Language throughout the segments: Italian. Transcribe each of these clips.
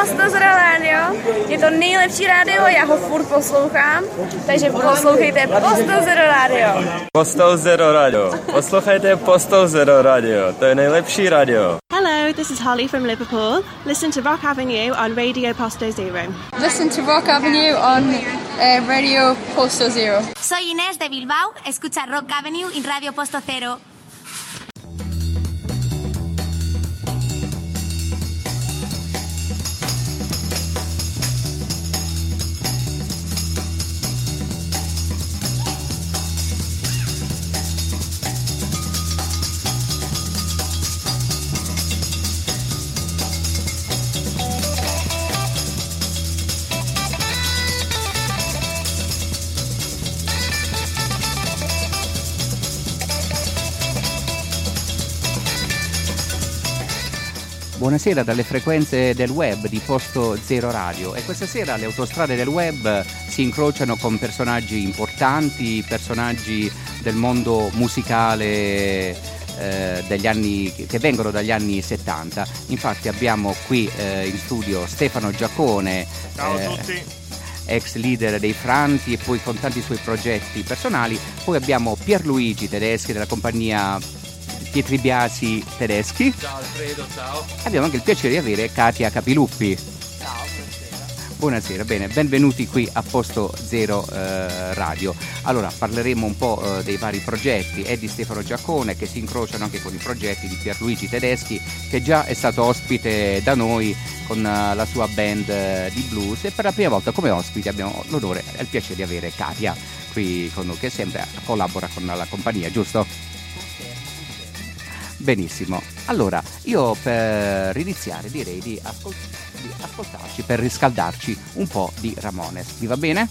Posto Zero Radio. Je to nejlepší rádio, já ho furt poslouchám, takže poslouchejte Posto Zero Radio. Posto Zero Radio. Poslouchejte Posto Zero Radio. To je nejlepší radio. Hello, this is Holly from Liverpool. Listen to Rock Avenue on Radio Posto Zero. Listen to Rock Avenue on uh, Radio Posto Zero. Soy Inés de Bilbao, escucha Rock Avenue y Radio Posto Cero. Buonasera dalle frequenze del web di Posto Zero Radio e questa sera le autostrade del web si incrociano con personaggi importanti, personaggi del mondo musicale eh, degli anni, che vengono dagli anni 70. Infatti abbiamo qui eh, in studio Stefano Giacone. Ciao a eh, tutti. ex leader dei Franti e poi con tanti suoi progetti personali. Poi abbiamo Pierluigi Tedeschi della compagnia Pietri Biasi Tedeschi. Ciao Alfredo, ciao. Abbiamo anche il piacere di avere Katia Capiluppi. Ciao, buonasera. Buonasera, bene, benvenuti qui a Posto Zero eh, Radio. Allora, parleremo un po' eh, dei vari progetti e di Stefano Giacone che si incrociano anche con i progetti di Pierluigi Tedeschi che già è stato ospite da noi con eh, la sua band eh, di blues e per la prima volta come ospite abbiamo l'onore e il piacere di avere Katia qui con noi che sempre collabora con la compagnia, giusto? Benissimo, allora io per iniziare direi di, ascol- di ascoltarci, per riscaldarci un po' di Ramones, vi va bene?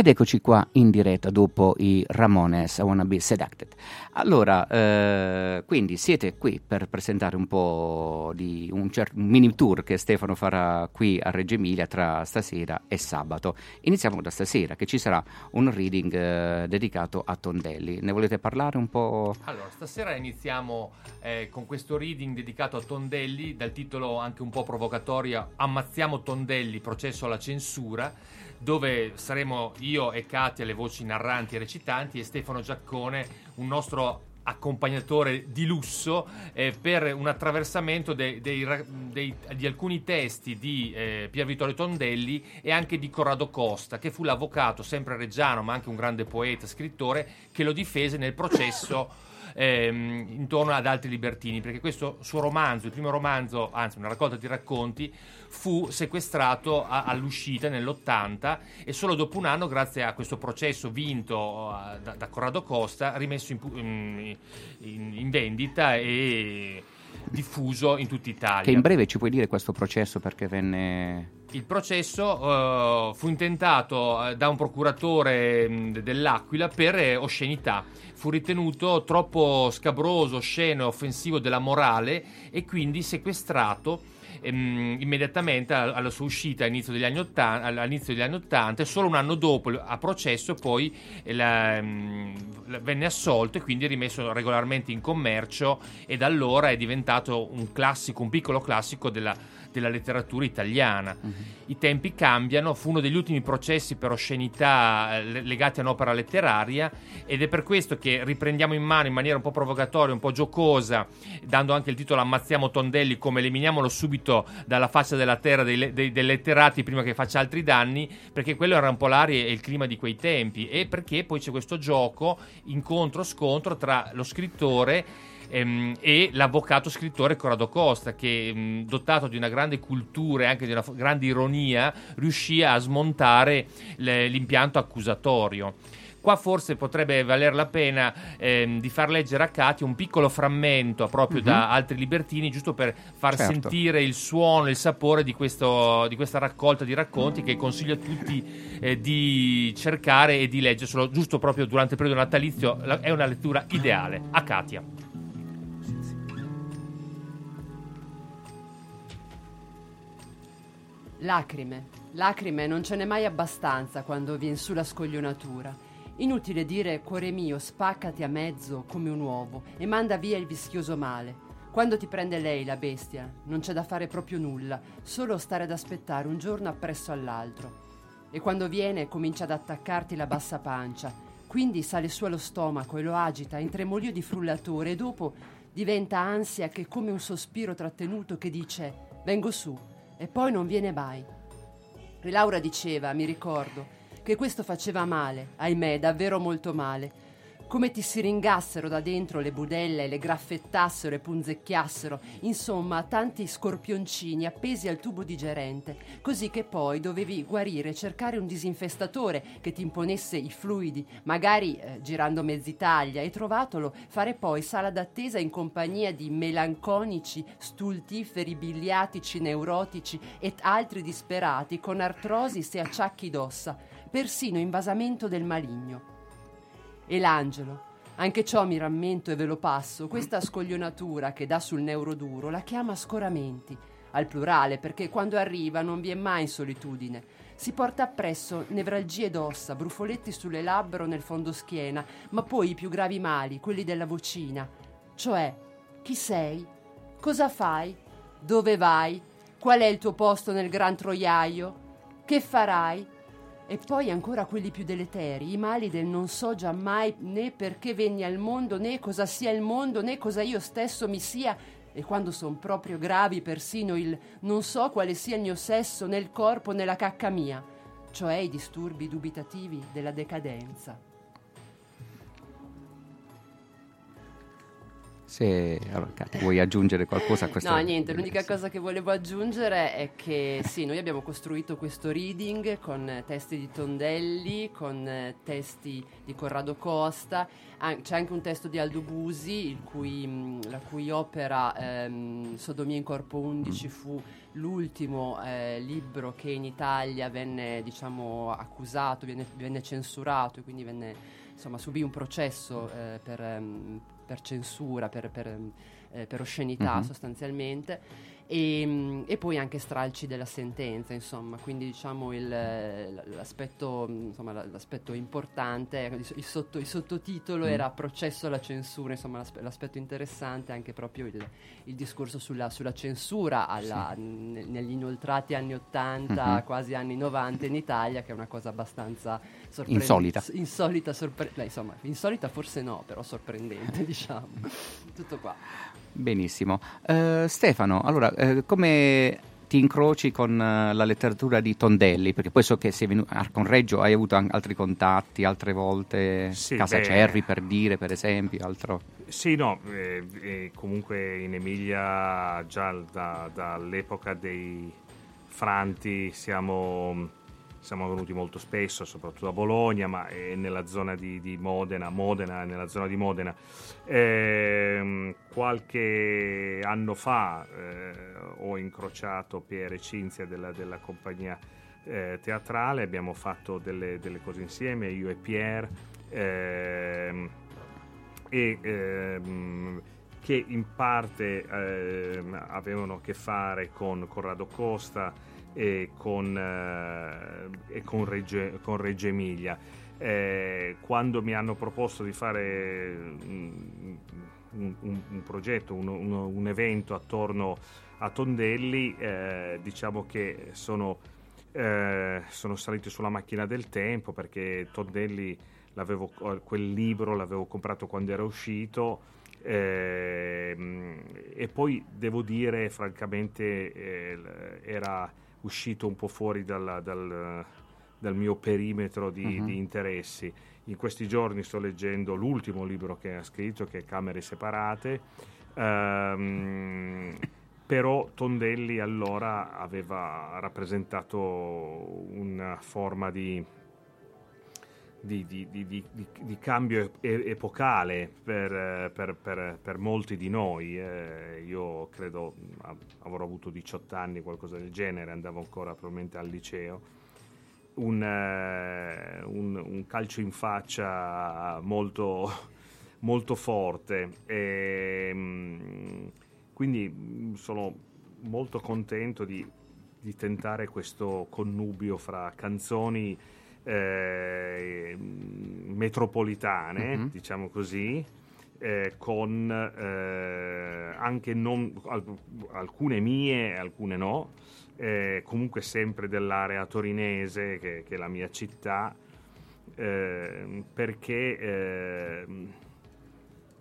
Ed eccoci qua in diretta dopo i Ramones I Wanna Be Seducted. Allora, eh, quindi siete qui per presentare un po' di un, cer- un mini tour che Stefano farà qui a Reggio Emilia tra stasera e sabato. Iniziamo da stasera, che ci sarà un reading eh, dedicato a Tondelli. Ne volete parlare un po'? Allora, stasera iniziamo eh, con questo reading dedicato a Tondelli, dal titolo anche un po' provocatorio Ammazziamo Tondelli, processo alla censura dove saremo io e Katia le voci narranti e recitanti e Stefano Giaccone un nostro accompagnatore di lusso eh, per un attraversamento dei, dei, dei, di alcuni testi di eh, Pier Vittorio Tondelli e anche di Corrado Costa, che fu l'avvocato sempre reggiano, ma anche un grande poeta, scrittore, che lo difese nel processo ehm, intorno ad altri libertini, perché questo suo romanzo, il primo romanzo, anzi una raccolta di racconti, fu sequestrato a, all'uscita nell'80 e solo dopo un anno, grazie a questo processo vinto uh, da, da, Corrado Costa, rimesso in, in, in, in vendita e diffuso in tutta Italia. Che in breve ci puoi dire questo processo perché venne... Il processo uh, fu intentato uh, da un procuratore mh, dell'Aquila per eh, oscenità. Fu ritenuto troppo scabroso, osceno e offensivo della morale e quindi sequestrato ehm, immediatamente alla sua uscita all'inizio degli, anni 80, all'inizio degli anni 80 e solo un anno dopo a processo poi eh, la, ehm, venne assolto e quindi rimesso regolarmente in commercio e da allora è diventato un classico, un piccolo classico della della letteratura italiana. Uh-huh. I tempi cambiano, fu uno degli ultimi processi per oscenità eh, legati a un'opera letteraria ed è per questo che riprendiamo in mano in maniera un po' provocatoria, un po' giocosa, dando anche il titolo Ammazziamo Tondelli come eliminiamolo subito dalla faccia della terra dei, dei, dei letterati prima che faccia altri danni, perché quello era un po' l'aria e il clima di quei tempi e perché poi c'è questo gioco, incontro-scontro tra lo scrittore ehm, e l'avvocato scrittore Corrado Costa che ehm, dotato di una grande cultura e anche di una grande ironia riuscì a smontare le, l'impianto accusatorio. Qua forse potrebbe valer la pena ehm, di far leggere a Katia un piccolo frammento proprio uh-huh. da altri libertini, giusto per far certo. sentire il suono, il sapore di, questo, di, questa raccolta di racconti che consiglio a tutti eh, di cercare e di leggerselo giusto proprio durante il periodo natalizio. è una lettura ideale. A Katia. Lacrime, lacrime non ce n'è mai abbastanza quando vien su la scoglionatura. Inutile dire, cuore mio, spaccati a mezzo come un uovo e manda via il vischioso male. Quando ti prende lei, la bestia, non c'è da fare proprio nulla, solo stare ad aspettare un giorno appresso all'altro. E quando viene comincia ad attaccarti la bassa pancia, quindi sale su allo stomaco e lo agita in tremolio di frullatore e dopo diventa ansia che è come un sospiro trattenuto che dice vengo su e poi non viene mai. E Laura diceva, mi ricordo, che questo faceva male, ahimè, davvero molto male, come ti si ringassero da dentro le budelle, le graffettassero e punzecchiassero, insomma tanti scorpioncini appesi al tubo digerente, così che poi dovevi guarire e cercare un disinfestatore che ti imponesse i fluidi, magari eh, girando mezz'Italia e trovatolo? Fare poi sala d'attesa in compagnia di melanconici, stultiferi, biliatici, neurotici e altri disperati con artrosi e acciacchi d'ossa, persino invasamento del maligno. E l'angelo. Anche ciò mi rammento e ve lo passo. Questa scoglionatura che dà sul neuroduro la chiama scoramenti, al plurale, perché quando arriva non vi è mai solitudine. Si porta appresso nevralgie d'ossa, brufoletti sulle labbra o nel fondo schiena, ma poi i più gravi mali, quelli della vocina. Cioè, chi sei? Cosa fai? Dove vai? Qual è il tuo posto nel gran troiaio? Che farai? E poi ancora quelli più deleteri, i mali del non so già mai né perché venni al mondo, né cosa sia il mondo, né cosa io stesso mi sia, e quando sono proprio gravi persino il non so quale sia il mio sesso nel corpo, nella cacca mia, cioè i disturbi dubitativi della decadenza. Se, allora, Katy, vuoi aggiungere qualcosa a questa? No, niente, l'unica cosa che volevo aggiungere è che sì, noi abbiamo costruito questo reading con eh, testi di Tondelli, con eh, testi di Corrado Costa, an- c'è anche un testo di Aldo Busi, il cui, mh, la cui opera ehm, Sodomia in Corpo 11 fu l'ultimo eh, libro che in Italia venne diciamo, accusato, venne, venne censurato e quindi venne, insomma, subì un processo eh, per, ehm, per censura, per, per, eh, per oscenità Mhm. sostanzialmente. E, mm, e poi anche stralci della sentenza, insomma, quindi diciamo il, l'aspetto, mm, insomma, la- l'aspetto importante, ecco, il, sotto- il sottotitolo Mm. era processo alla censura, insomma l'aspe- l'aspetto interessante è anche proprio il, il discorso sulla, sulla censura alla- ne- negli inoltrati anni 80, Mhm. quasi anni 90 in Italia, che è una cosa abbastanza sorprendente. Insolita. Insolita, sorpre- beh, insomma, insolita forse no, però sorprendente, diciamo. Tutto qua. Benissimo. Eh, Stefano, allora, eh, come ti incroci con eh, la letteratura di Tondelli? Perché poi so che sei venuto a con Reggio, hai avuto an- altri contatti, altre volte, Sì, Casa beh. Cerri per dire, per esempio, altro. Sì, no, eh, eh, comunque in Emilia già da- dall'epoca dei Franti siamo, siamo venuti molto spesso, soprattutto a Bologna, ma eh, nella zona di, di Modena, Modena, nella zona di Modena. Ehm, qualche anno fa eh, ho incrociato Pier e Cinzia della, della compagnia eh, teatrale, abbiamo fatto delle, delle cose insieme, io e Pier. ehm, e ehm, che in parte ehm, avevano a che fare con Corrado Costa e con, eh, e con, Regge, con Reggio Emilia. Eh, quando mi hanno proposto di fare mm, un, un- un progetto, un, un- evento attorno a Tondelli, eh, diciamo che sono, eh, sono salito sulla macchina del tempo perché Tondelli quel libro l'avevo comprato quando era uscito ehm, e poi devo dire francamente eh, era uscito un po' fuori dalla- dal, dal mio perimetro di, Mhm. di interessi. In questi giorni sto leggendo l'ultimo libro che ha scritto, che è Camere separate, ehm, però Tondelli allora aveva rappresentato una forma di, di, di- di- di- cambio epocale per, per- per- per molti di noi. Eh, io credo av- avrò avuto 18 anni, qualcosa del genere, andavo ancora probabilmente al liceo. Un, eh, un- un calcio in faccia molto, molto forte. E, mm, quindi mm, sono molto contento di tentare questo connubio fra canzoni eh, metropolitane, Mhm. diciamo così, eh, con eh, anche non, al- alcune mie, alcune no, eh, comunque sempre dell'area torinese, che, che è la mia città, eh, perché eh,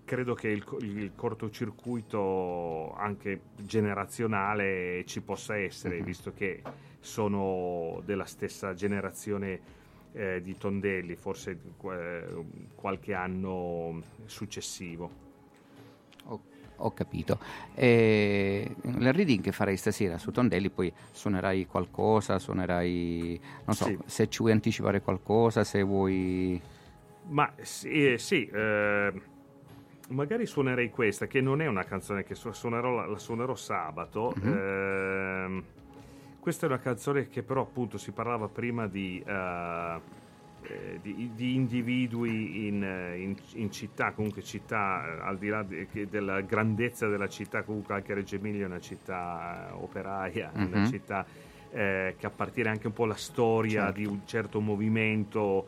credo che il, il cortocircuito anche generazionale ci possa essere, Mhm. visto che sono della stessa generazione eh, di Tondelli, forse eh, qualche anno successivo. Ho, ho capito. E il reading che farai stasera su Tondelli, poi suonerai qualcosa, suonerai, non so, Sì. se ci vuoi anticipare qualcosa, se vuoi... Ma sì, eh, sì, eh, magari suonerei questa, che non è una canzone che su- suonerò, la, la suonerò sabato. Mhm. Questa è una canzone che però appunto si parlava prima di, eh, eh, di- di individui in, eh, in- in città, comunque città, eh, al di là de- della grandezza della città, comunque anche Reggio Emilia è una città operaia, una Mhm. città eh, che appartiene anche un po' alla storia Certo. di un certo movimento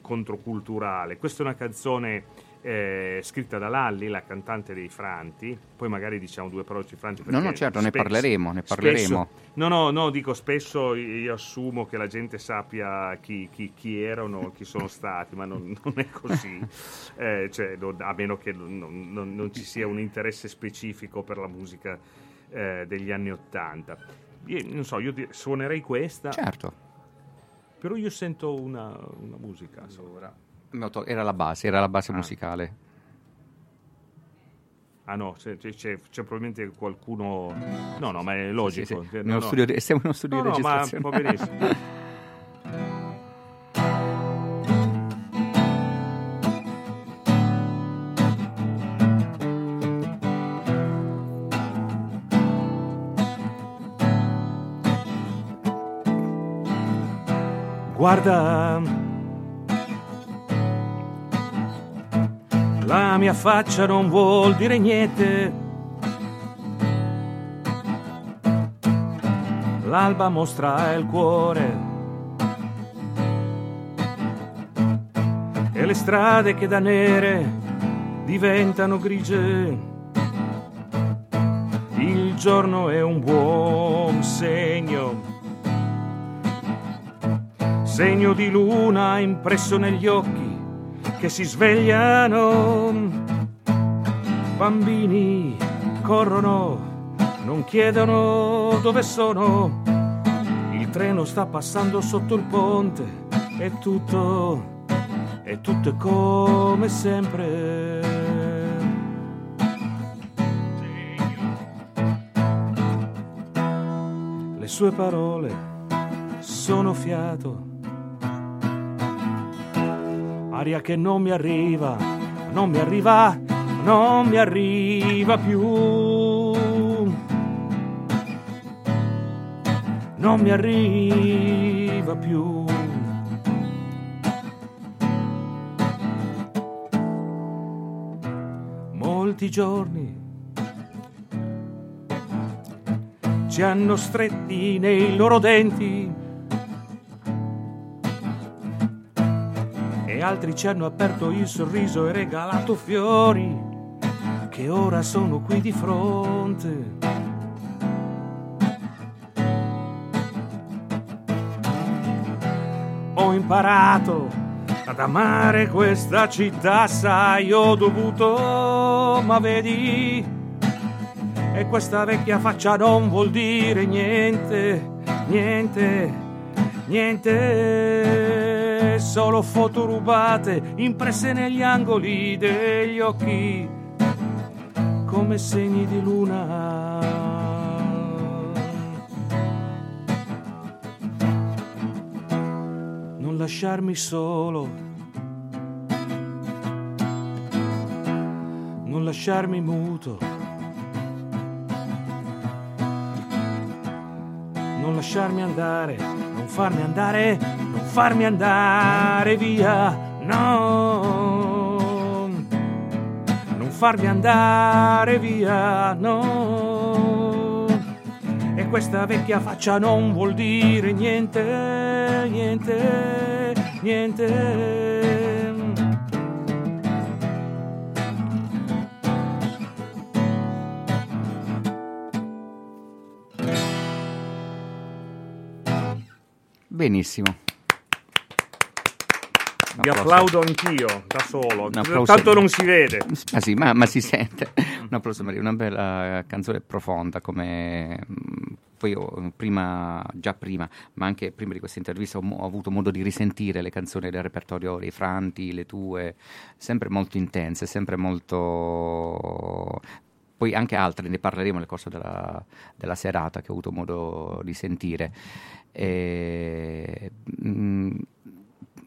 controculturale. Questa è una canzone eh, scritta da Lalli, la cantante dei Franti. Poi magari diciamo due parole sui Franti. No, no, certo, ne spesso- parleremo, ne parleremo. spesso- no, no, no, dico spesso io assumo che la gente sappia chi, chi- chi erano, chi sono stati, ma non, non è così. Eh, cioè, non- a meno che non, non- ci sia un interesse specifico per la musica eh, degli anni Ottanta. Non so, io suonerei questa, Certo. però io sento una, una musica. sopra. Era la base, era la base Ah. musicale. Ah no, c'è, c'è- c'è- c'è probabilmente qualcuno... No, no, ma è logico. Sì, sì. No, Nello no. studio di- siamo in uno studio No, di no, ma registrazione. va benissimo. Guarda, mia faccia non vuol dire niente. L'alba mostra il cuore. E le strade che da nere diventano grigie. Il giorno è un buon segno segno di luna impresso negli occhi che si svegliano. Bambini corrono, non chiedono dove sono. Il treno sta passando sotto il ponte e tutto, e tutto è come sempre. Le sue parole sono fiato aria che non mi arriva, non mi arriva, non mi arriva più. Non mi arriva più. Molti giorni ci hanno stretti nei loro denti altri ci hanno aperto il sorriso e regalato fiori che ora sono qui di fronte. Ho imparato ad amare questa città, sai, ho dovuto, ma vedi, e questa vecchia faccia non vuol dire niente, niente, niente, solo foto rubate impresse negli angoli degli occhi come segni di luna. Non lasciarmi solo, non lasciarmi muto. non lasciarmi andare, non farmi andare, farmi andare via, no, non farmi andare via, no. E questa vecchia faccia non vuol dire niente, niente, niente. Benissimo. Vi applaudo anch'io, da solo. Tanto non si vede. Ah sì, ma, ma si sente. Un applauso Maria, una bella canzone profonda come mm, poi io, prima, già prima, ma anche prima di questa intervista ho, ho avuto modo di risentire le canzoni del repertorio dei Franti, le tue, sempre molto intense, sempre molto poi anche altre, ne parleremo nel corso della, della serata che ho avuto modo di sentire. E, mm,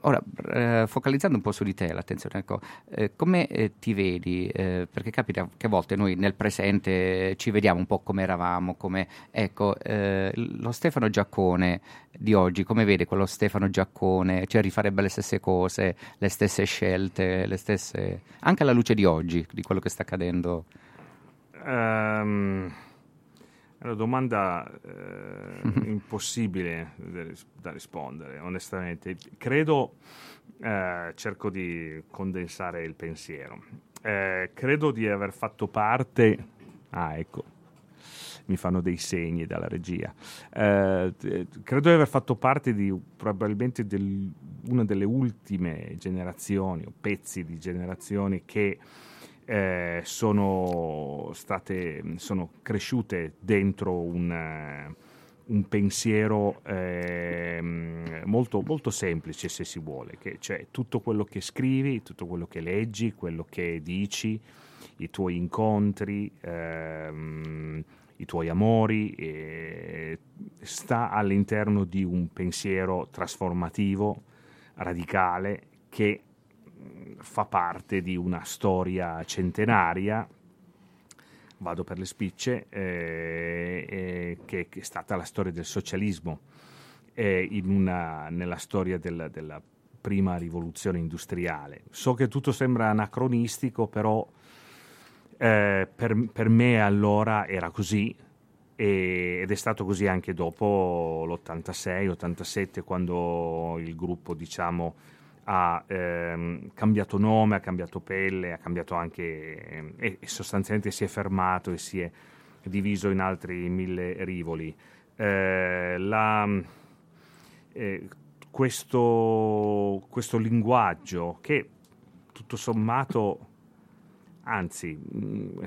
ora, eh, focalizzando un po' su di te, l'attenzione, ecco, eh, come eh, ti vedi? Eh, perché capita che a volte noi nel presente ci vediamo un po' come eravamo, come, ecco, eh, lo Stefano Giaccone di oggi, come vede quello Stefano Giaccone? Cioè rifarebbe le stesse cose, le stesse scelte, le stesse... anche alla luce di oggi, di quello che sta accadendo? Ehm, una domanda eh, impossibile da, ris- da rispondere, onestamente. Credo, eh, cerco di condensare il pensiero. Eh, credo di aver fatto parte. Ah, ecco, mi fanno dei segni dalla regia. Eh, credo di aver fatto parte di probabilmente del- una delle ultime generazioni o pezzi di generazioni che eh, sono state sono cresciute dentro un, eh, un pensiero ehm, molto, molto semplice se si vuole, che cioè tutto quello che scrivi, tutto quello che leggi, quello che dici, i tuoi incontri, ehm, i tuoi amori, eh, sta all'interno di un pensiero trasformativo, radicale, che fa parte di una storia centenaria vado per le spicce, eh, eh, che, che è stata la storia del socialismo eh, una- nella storia del- della prima rivoluzione industriale. So che tutto sembra anacronistico, però eh, per, per me allora era così e- ed è stato così anche dopo l'86-87 quando il gruppo diciamo ha ehm, cambiato nome, ha cambiato pelle, ha cambiato anche ehm, e, sostanzialmente si è fermato e si è diviso in altri mille rivoli. Eh, la, eh, questo, questo linguaggio che tutto sommato, anzi, mh,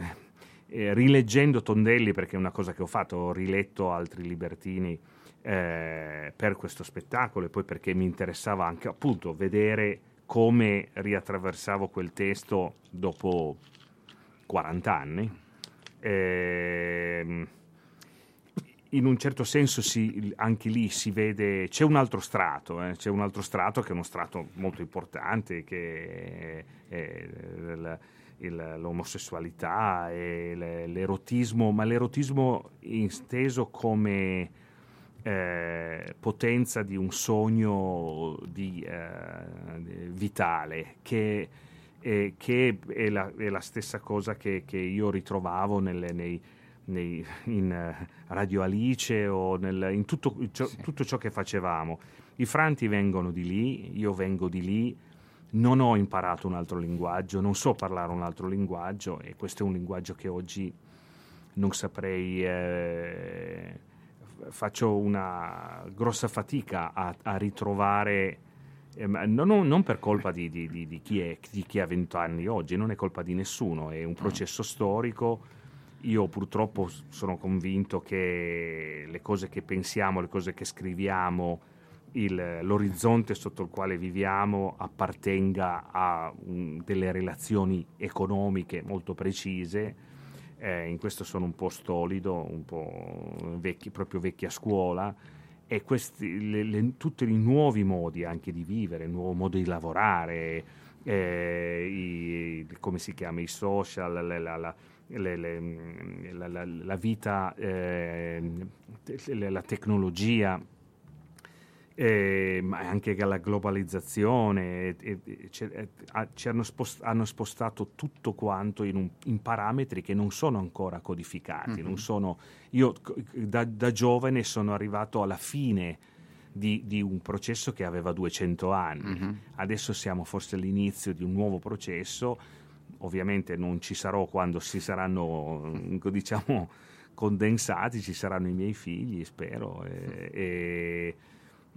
eh, rileggendo Tondelli, perché è una cosa che ho fatto, ho riletto altri libertini eh, per questo spettacolo e poi perché mi interessava anche appunto vedere come riattraversavo quel testo dopo 40 anni. Ehm, in un certo senso si- anche lì si vede, c'è un altro strato, eh, c'è un altro strato che è uno strato molto importante, che è, è il- il- l'omosessualità e l'erotismo, ma l'erotismo inteso come eh, potenza di un sogno di, eh, vitale, che, eh, che è, la, è la stessa cosa che, che io ritrovavo nelle- nei, nei- in eh, Radio Alice o nel- in tutto, ciò, tutto ciò che facevamo. I franti vengono di lì, io vengo di lì, non ho imparato un altro linguaggio, non so parlare un altro linguaggio e questo è un linguaggio che oggi non saprei, eh, faccio una grossa fatica a, a ritrovare, eh, ma non, non- per colpa di, di- di- chi è- di chi ha 20 anni oggi, non è colpa di nessuno, è un processo storico. Io purtroppo sono convinto che le cose che pensiamo, le cose che scriviamo, il- l'orizzonte sotto il quale viviamo appartenga a un- delle relazioni economiche molto precise. Eh, in questo sono un po' stolido, un po' vecchi, proprio vecchia scuola. E questi, le- le- tutti i nuovi modi anche di vivere, il nuovo modo di lavorare, eh, i- come si chiama, i social, la, la- la- le- la- la- la vita, eh, la tecnologia, eh, ma anche la globalizzazione, e- e- e- ha- ci hanno, spost- hanno spostato tutto quanto in, un- in parametri che non sono ancora codificati. Mhm. non sono- io da, da giovane sono arrivato alla fine di, di un processo che aveva 200 anni. Mhm. Adesso siamo forse all'inizio di un nuovo processo. Ovviamente non ci sarò quando si saranno, mm, diciamo, condensati, ci saranno i miei figli, spero. e- e-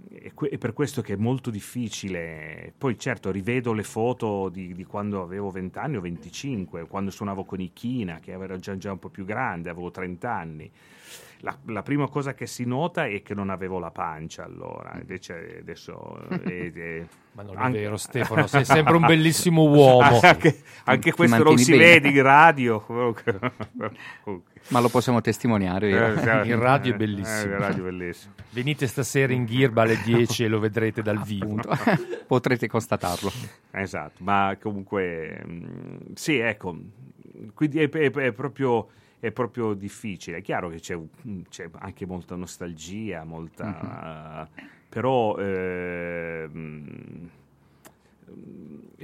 è per questo che è molto difficile. Poi, certo, rivedo le foto di, di quando avevo 20 anni o 25, quando suonavo con i China, che ero già, già un po' più grande, avevo 30 anni. La, la prima cosa che si nota è che non avevo la pancia allora, invece adesso... è- è- Ma non è anche- vero, Stefano, sei sempre un bellissimo uomo. anche, anche Ti questo non si bene. vede in radio. Ma lo possiamo testimoniare. io. Eh, In radio è eh, bellissimo. eh, radio è bellissimo. Venite stasera in Ghirba alle 10 e lo vedrete dal vivo. Potrete constatarlo. Esatto, ma comunque mm, sì, ecco, quindi è, è- è proprio, è proprio difficile. È chiaro che c'è, un- c'è anche molta nostalgia, molta... però ehm,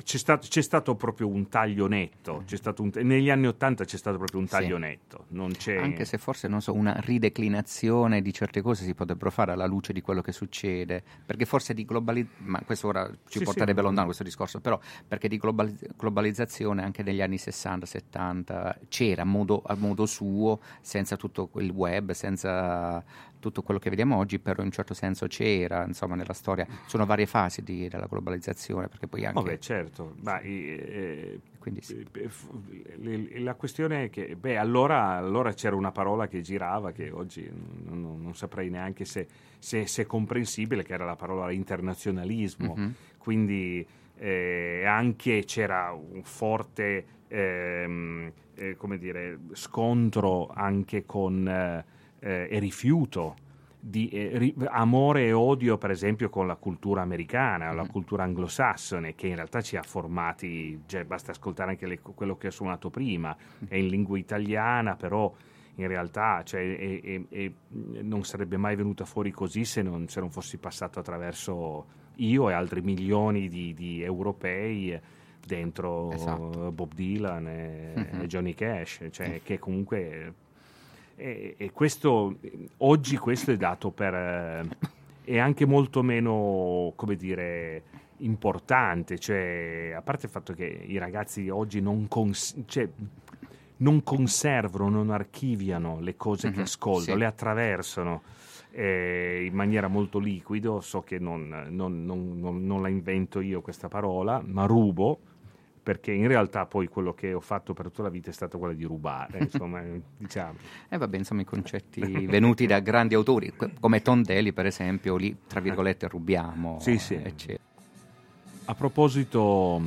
c'è stato, c'è stato proprio un taglio netto. C'è stato un- negli anni Ottanta c'è stato proprio un Sì. taglio netto. Non c'è... Anche se forse, non so, una rideclinazione di certe cose si potrebbero fare alla luce di quello che succede, perché forse di globalizzazione, ma questo ora ci Sì, porterebbe sì. lontano questo discorso, però perché di globali- globalizzazione anche negli anni 60-70 c'era a modo, a modo suo, senza tutto il web, senza tutto quello che vediamo oggi, però in un certo senso c'era, insomma, nella storia. Sono varie fasi di, della globalizzazione, perché poi anche... Vabbè, certo. Ma, eh, Quindi sì. eh, la questione è che, beh, allora, allora c'era una parola che girava che oggi non, non- saprei neanche se, se- se è comprensibile, che era la parola internazionalismo. Mhm. Quindi eh, anche c'era un forte ehm, eh, come dire, scontro anche con eh, e rifiuto di eh, ri- amore e odio, per esempio, con la cultura americana, la cultura anglosassone, che in realtà ci ha formati, cioè, basta ascoltare anche le- quello che ho suonato prima, è in lingua italiana, però in realtà cioè, e- e- e non sarebbe mai venuta fuori così se non, se non fossi passato attraverso io e altri milioni di, di europei dentro Esatto. Bob Dylan e, Mhm. e Johnny Cash, cioè, che comunque e, e questo oggi questo è dato per eh, è anche molto meno come dire importante. Cioè a parte il fatto che i ragazzi oggi non, cons- cioè, non conservano non archiviano le cose che Mhm, ascoltano sì. le attraversano eh, in maniera molto liquido. So che non, non- non- non- non la invento io questa parola ma rubo perché in realtà poi quello che ho fatto per tutta la vita è stato quello di rubare, insomma, diciamo. E vabbè, insomma, i concetti venuti da grandi autori, come Tondelli, per esempio, lì, tra virgolette, rubiamo. Sì, sì. eccetera. A proposito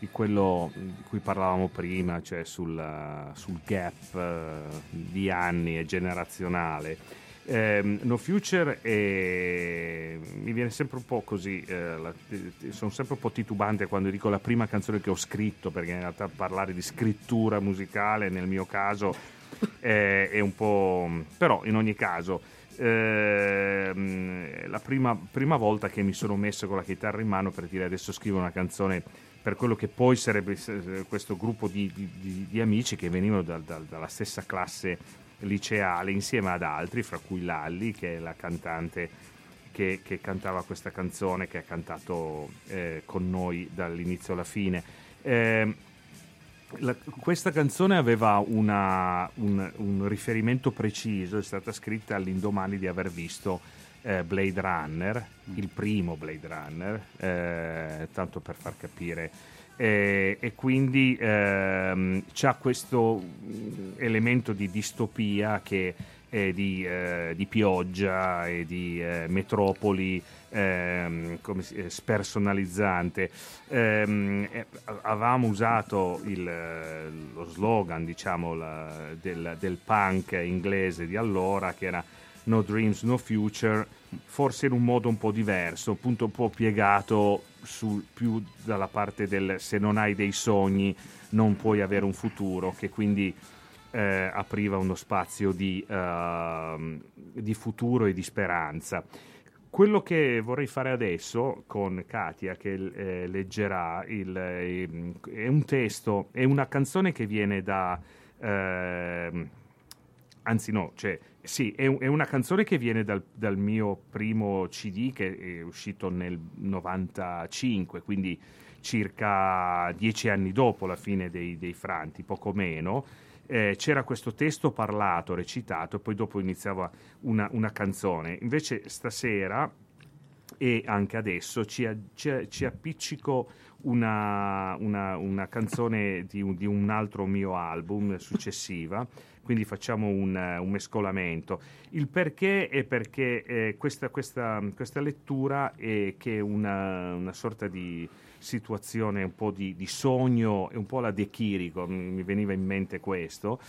di quello di cui parlavamo prima, cioè sul, sul gap eh, di anni e generazionale, ehm, No Future è- mi viene sempre un po' così, eh, la- sono sempre un po' titubante quando dico la prima canzone che ho scritto, perché in realtà parlare di scrittura musicale nel mio caso è, è un po'... però in ogni caso ehm, la prima, prima volta che mi sono messo con la chitarra in mano per dire adesso scrivo una canzone per quello che poi sarebbe questo gruppo di, di- di- amici che venivano dal- dal- dalla stessa classe liceale insieme ad altri, fra cui Lalli, che è la cantante che, che cantava questa canzone, che ha cantato eh, con noi dall'inizio alla fine. Ehm, la- questa canzone aveva una- un, un riferimento preciso, è stata scritta all'indomani di aver visto eh, Blade Runner, il primo Blade Runner, eh, tanto per far capire. Eh, e quindi ehm, c'ha questo mm, elemento di distopia che è di, eh, di pioggia e di eh, metropoli ehm, come eh, spersonalizzante. Ehm, eh, avevamo usato il, eh, lo slogan diciamo, la- del, del punk inglese di allora che era No Dreams, No Future, forse in un modo un po' diverso, appunto un po' piegato sul, più dalla parte del se non hai dei sogni non puoi avere un futuro, che quindi eh, apriva uno spazio di, ehm, di futuro e di speranza. Quello che vorrei fare adesso con Katia, che eh, leggerà, il, ehm, è un testo, è una canzone che viene da... ehm, anzi no, cioè, sì, è, è una canzone che viene dal, dal mio primo CD che è uscito nel 95, quindi circa dieci anni dopo la fine dei, dei Franti, poco meno. Eh, c'era questo testo parlato, recitato, e poi dopo iniziava una, una canzone. Invece stasera e anche adesso ci, ci- ci appiccico una, una- una canzone di un, di un altro mio album successiva, quindi facciamo un, un mescolamento. Il perché è perché eh, questa, questa- questa lettura è che una, una sorta di situazione un po' di, di sogno un po' la De Chirico, mi veniva in mente questo,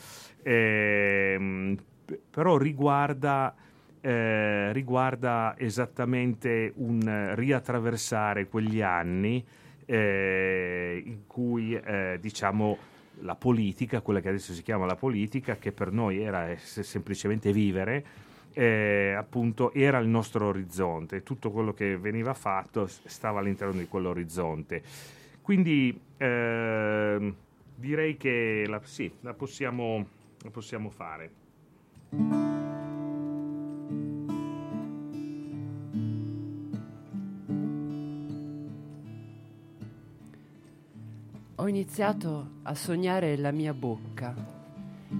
p- però riguarda eh, riguarda esattamente un eh, riattraversare quegli anni eh, in cui eh, diciamo la politica, quella che adesso si chiama la politica, che per noi era eh, se- semplicemente vivere, eh, appunto era il nostro orizzonte, tutto quello che veniva fatto stava all'interno di quell'orizzonte. Quindi ehm, direi che la, sì, la possiamo, la possiamo fare. Ho iniziato a sognare la mia bocca,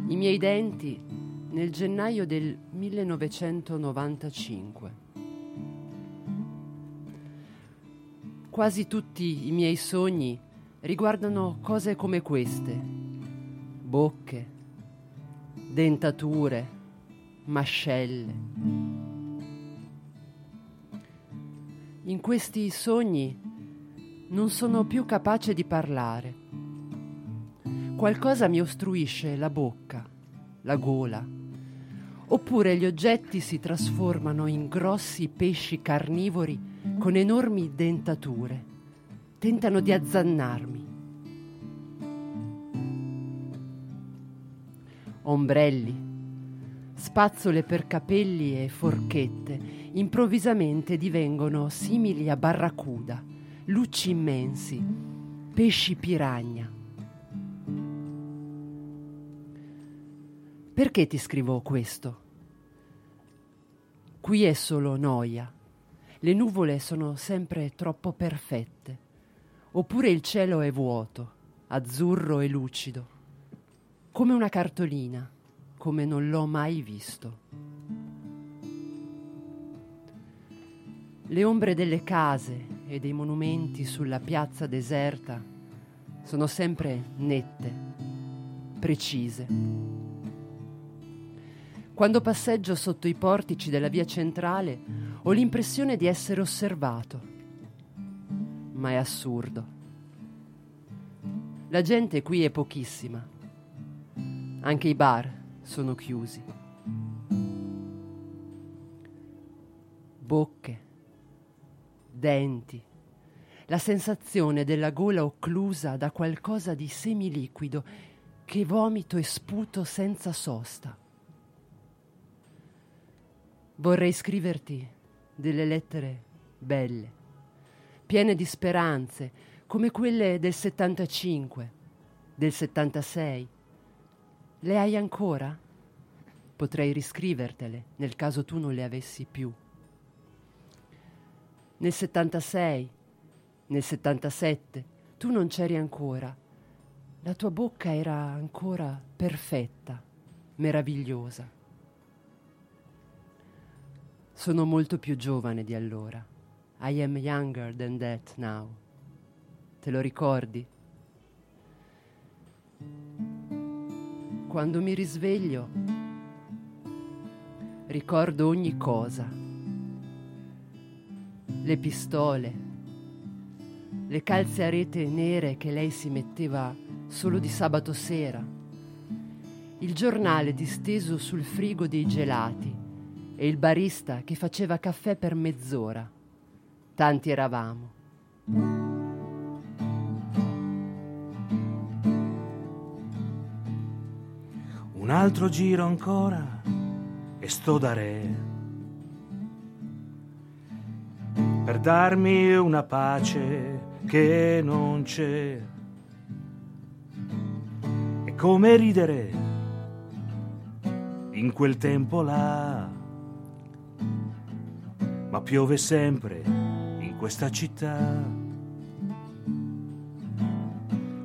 i miei denti nel gennaio del 1995. Quasi tutti i miei sogni riguardano cose come queste. Bocche, dentature, mascelle. In questi sogni non sono più capace di parlare. Qualcosa mi ostruisce la bocca, la gola. Oppure gli oggetti si trasformano in grossi pesci carnivori con enormi dentature. Tentano di azzannarmi. Ombrelli, spazzole per capelli e forchette improvvisamente divengono simili a barracuda, lucci immensi, pesci piragna. Perché ti scrivo questo? Qui è solo noia. Le nuvole sono sempre troppo perfette. Oppure il cielo è vuoto, azzurro e lucido, come una cartolina, come non l'ho mai visto. Le ombre delle case e dei monumenti sulla piazza deserta sono sempre nette, precise. Quando passeggio sotto i portici della via centrale ho l'impressione di essere osservato, ma è assurdo. La gente qui è pochissima, anche i bar sono chiusi. Bocche, denti, la sensazione della gola occlusa da qualcosa di semiliquido che vomito e sputo senza sosta. Vorrei scriverti delle lettere belle, piene di speranze, come quelle del 75, del 76. Le hai ancora? Potrei riscrivertele nel caso tu non le avessi più. Nel 76, nel 77, tu non c'eri ancora. La tua bocca era ancora perfetta, meravigliosa. Sono molto più giovane di allora. I am younger than that now. Te lo ricordi? Quando mi risveglio, ricordo ogni cosa. Le pistole, le calze a rete nere che lei si metteva solo di sabato sera, il giornale disteso sul frigo dei gelati e il barista che faceva caffè per mezz'ora. Tanti eravamo. Un altro giro ancora e sto da re. Per darmi una pace che non c'è. È come ridere in quel tempo là. Ma piove sempre in questa città.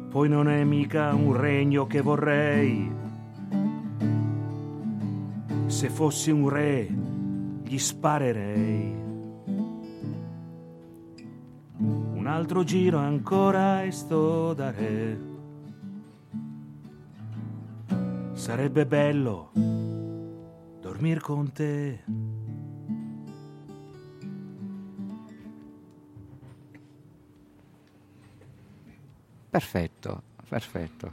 Poi non è mica un regno che vorrei se fossi un re, gli sparerei. Altro giro ancora e sto da re. Sarebbe bello dormir con te. Perfetto, perfetto.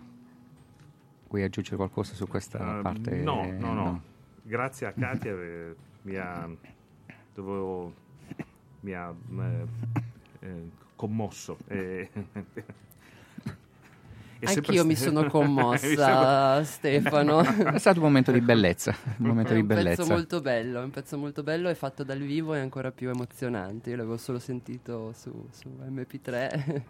Vuoi aggiungere qualcosa su questa Uh, parte? no, no, no, Grazie a Katia, eh, mi ha, dovevo, mi ha eh, eh, commosso. eh. Anch'io mi sono commossa, Stefano. È stato un momento di bellezza, un momento È di un pezzo bellezza. molto bello, è un pezzo molto bello e fatto dal vivo è ancora più emozionante. Io l'avevo solo sentito su, su MP3.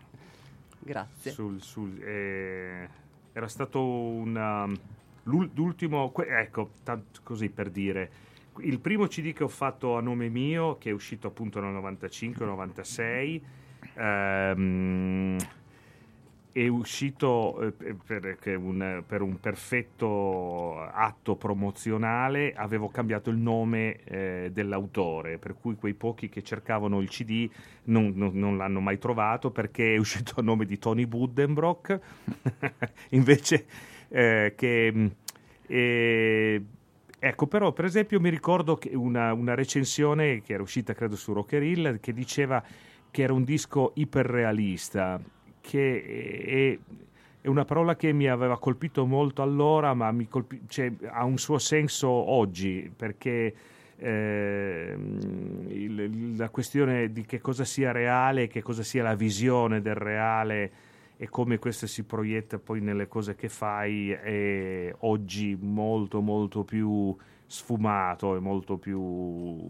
Grazie. sul- sul- eh, era stato un um, l'ul- l'ultimo ecco tant- così per dire il primo CD che ho fatto a nome mio che è uscito appunto nel 95-96 ehm, è uscito eh, per, un, per un perfetto atto promozionale, avevo cambiato il nome eh, dell'autore, per cui quei pochi che cercavano il CD non, non- non l'hanno mai trovato perché è uscito a nome di Tony Buddenbrock, invece eh, che... eh, Ecco, però, per esempio, mi ricordo che una, una recensione che era uscita, credo, su Rocker Hill, che diceva che era un disco iperrealista, che è, è una parola che mi aveva colpito molto allora, ma colpi- cioè, ha un suo senso oggi, perché il- il- la questione di che cosa sia reale, che cosa sia la visione del reale e come questo si proietta poi nelle cose che fai è oggi molto molto più sfumato e molto più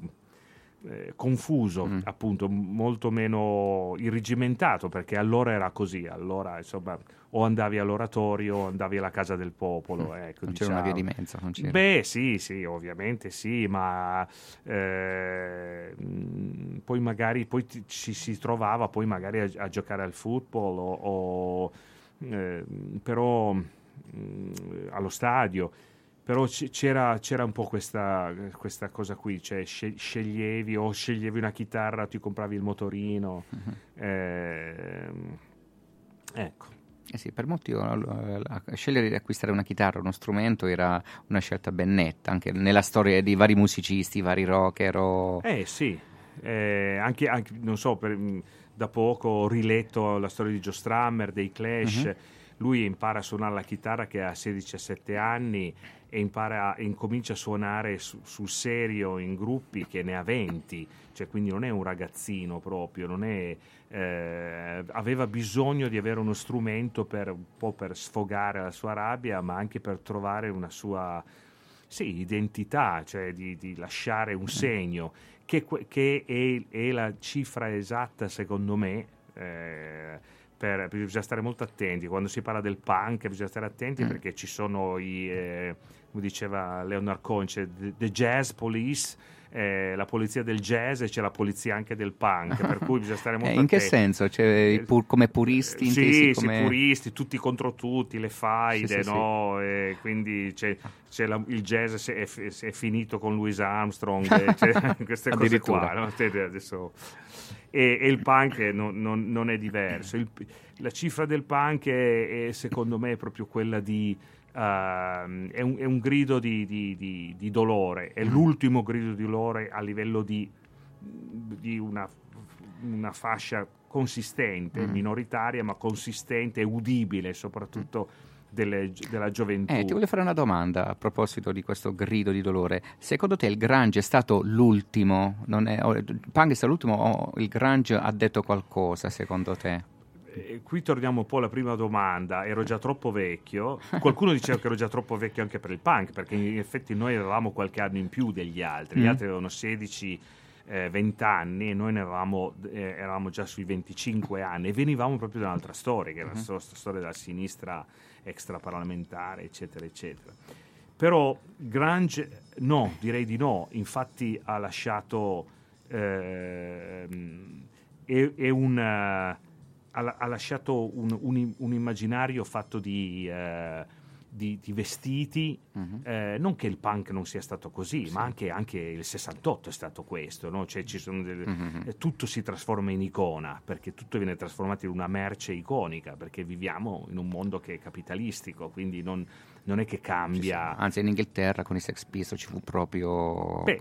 eh, confuso, appunto, molto meno irrigimentato, perché allora era così, allora insomma o andavi all'oratorio o andavi alla casa del popolo. Ecco, Non c'era una via diciamo. di mezzo, non c'era. Beh, sì, sì, ovviamente sì, ma eh, poi magari poi ti- ci si trovava poi magari a, a giocare al football o, o, eh, però mh, allo stadio. Però c'era, c'era un po' questa, questa cosa qui, cioè sce- sceglievi o sceglievi una chitarra, ti compravi il motorino. ehm, ecco. Eh sì, per molti eh, scegliere di acquistare una chitarra, uno strumento, era una scelta ben netta, anche nella storia di vari musicisti, vari rocker. o- Eh sì, Eh, anche, anche, non so, per- da poco ho riletto la storia di Joe Strummer, dei Clash. Mhm. Lui impara a suonare la chitarra che ha 16-17 anni e impara, incomincia a suonare su- sul serio in gruppi che ne ha 20, cioè quindi non è un ragazzino proprio, non è, eh, aveva bisogno di avere uno strumento per, un po' per sfogare la sua rabbia, ma anche per trovare una sua sì, identità, cioè di, di lasciare un segno, che, che è, è la cifra esatta, secondo me, eh, per, bisogna stare molto attenti. Quando si parla del punk bisogna stare attenti Mm. perché ci sono i, eh, come diceva Leonard Cohen, c'è the, jazz police, eh, la polizia del jazz e c'è la polizia anche del punk, per cui bisogna stare molto Eh, in che attenti. senso? Cioè, pur- come puristi? Sì, intesi sì, come... puristi, tutti contro tutti, le faide, Sì, sì, sì. no? E quindi c'è, c'è la- il jazz si è, è finito con Louis Armstrong, queste cose qua. No? Adesso- E, e il punk non, non- non è diverso. Il- la cifra del punk è, è, secondo me proprio quella di... ehm, è, un, è un grido di, di- di- di dolore, Mm. è l'ultimo grido di dolore a livello di, di una, una fascia consistente, Mm. minoritaria, ma consistente e udibile, soprattutto delle- della gioventù. Eh, ti voglio fare una domanda a proposito di questo grido di dolore. Secondo te il grunge è stato l'ultimo? Non è, o- punk è stato l'ultimo o il grunge ha detto qualcosa secondo te? Eh, qui torniamo un po' alla prima domanda. Ero già troppo vecchio. Qualcuno diceva che ero già troppo vecchio anche per il punk, perché in effetti noi avevamo qualche anno in più degli altri. Gli Mm. altri avevano 16, eh, 20 anni e noi ne avevamo, eh, eravamo già sui 25 anni e venivamo proprio da un'altra storia, che era la Mhm. sto- storia della sinistra extraparlamentare, eccetera, eccetera. Però Grange no, direi di no. Infatti ha lasciato... ehm, è, è un, eh, ha, ha lasciato un, un- un immaginario fatto di, eh, di- di vestiti, Mhm. eh, non che il punk non sia stato così, ma anche, anche il 68 è stato questo, no? Cioè, ci sono delle- Mhm. eh, tutto si trasforma in icona, perché tutto viene trasformato in una merce iconica, perché viviamo in un mondo che è capitalistico, quindi non, non è che cambia... Anzi, in Inghilterra con i Sex Pistols ci fu proprio... Beh,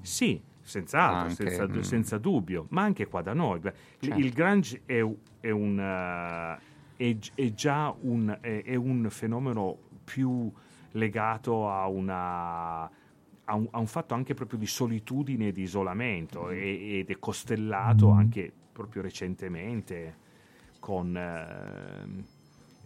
sì, senz'altro, Anche, senza, mm. senza dubbio, ma anche qua da noi. Il- Certo. Il grunge è, è un, eh, è, gi- è già un, è, è un fenomeno più legato a, una, a, un, a un fatto anche proprio di solitudine e di isolamento e- ed è costellato anche proprio recentemente con... ehm,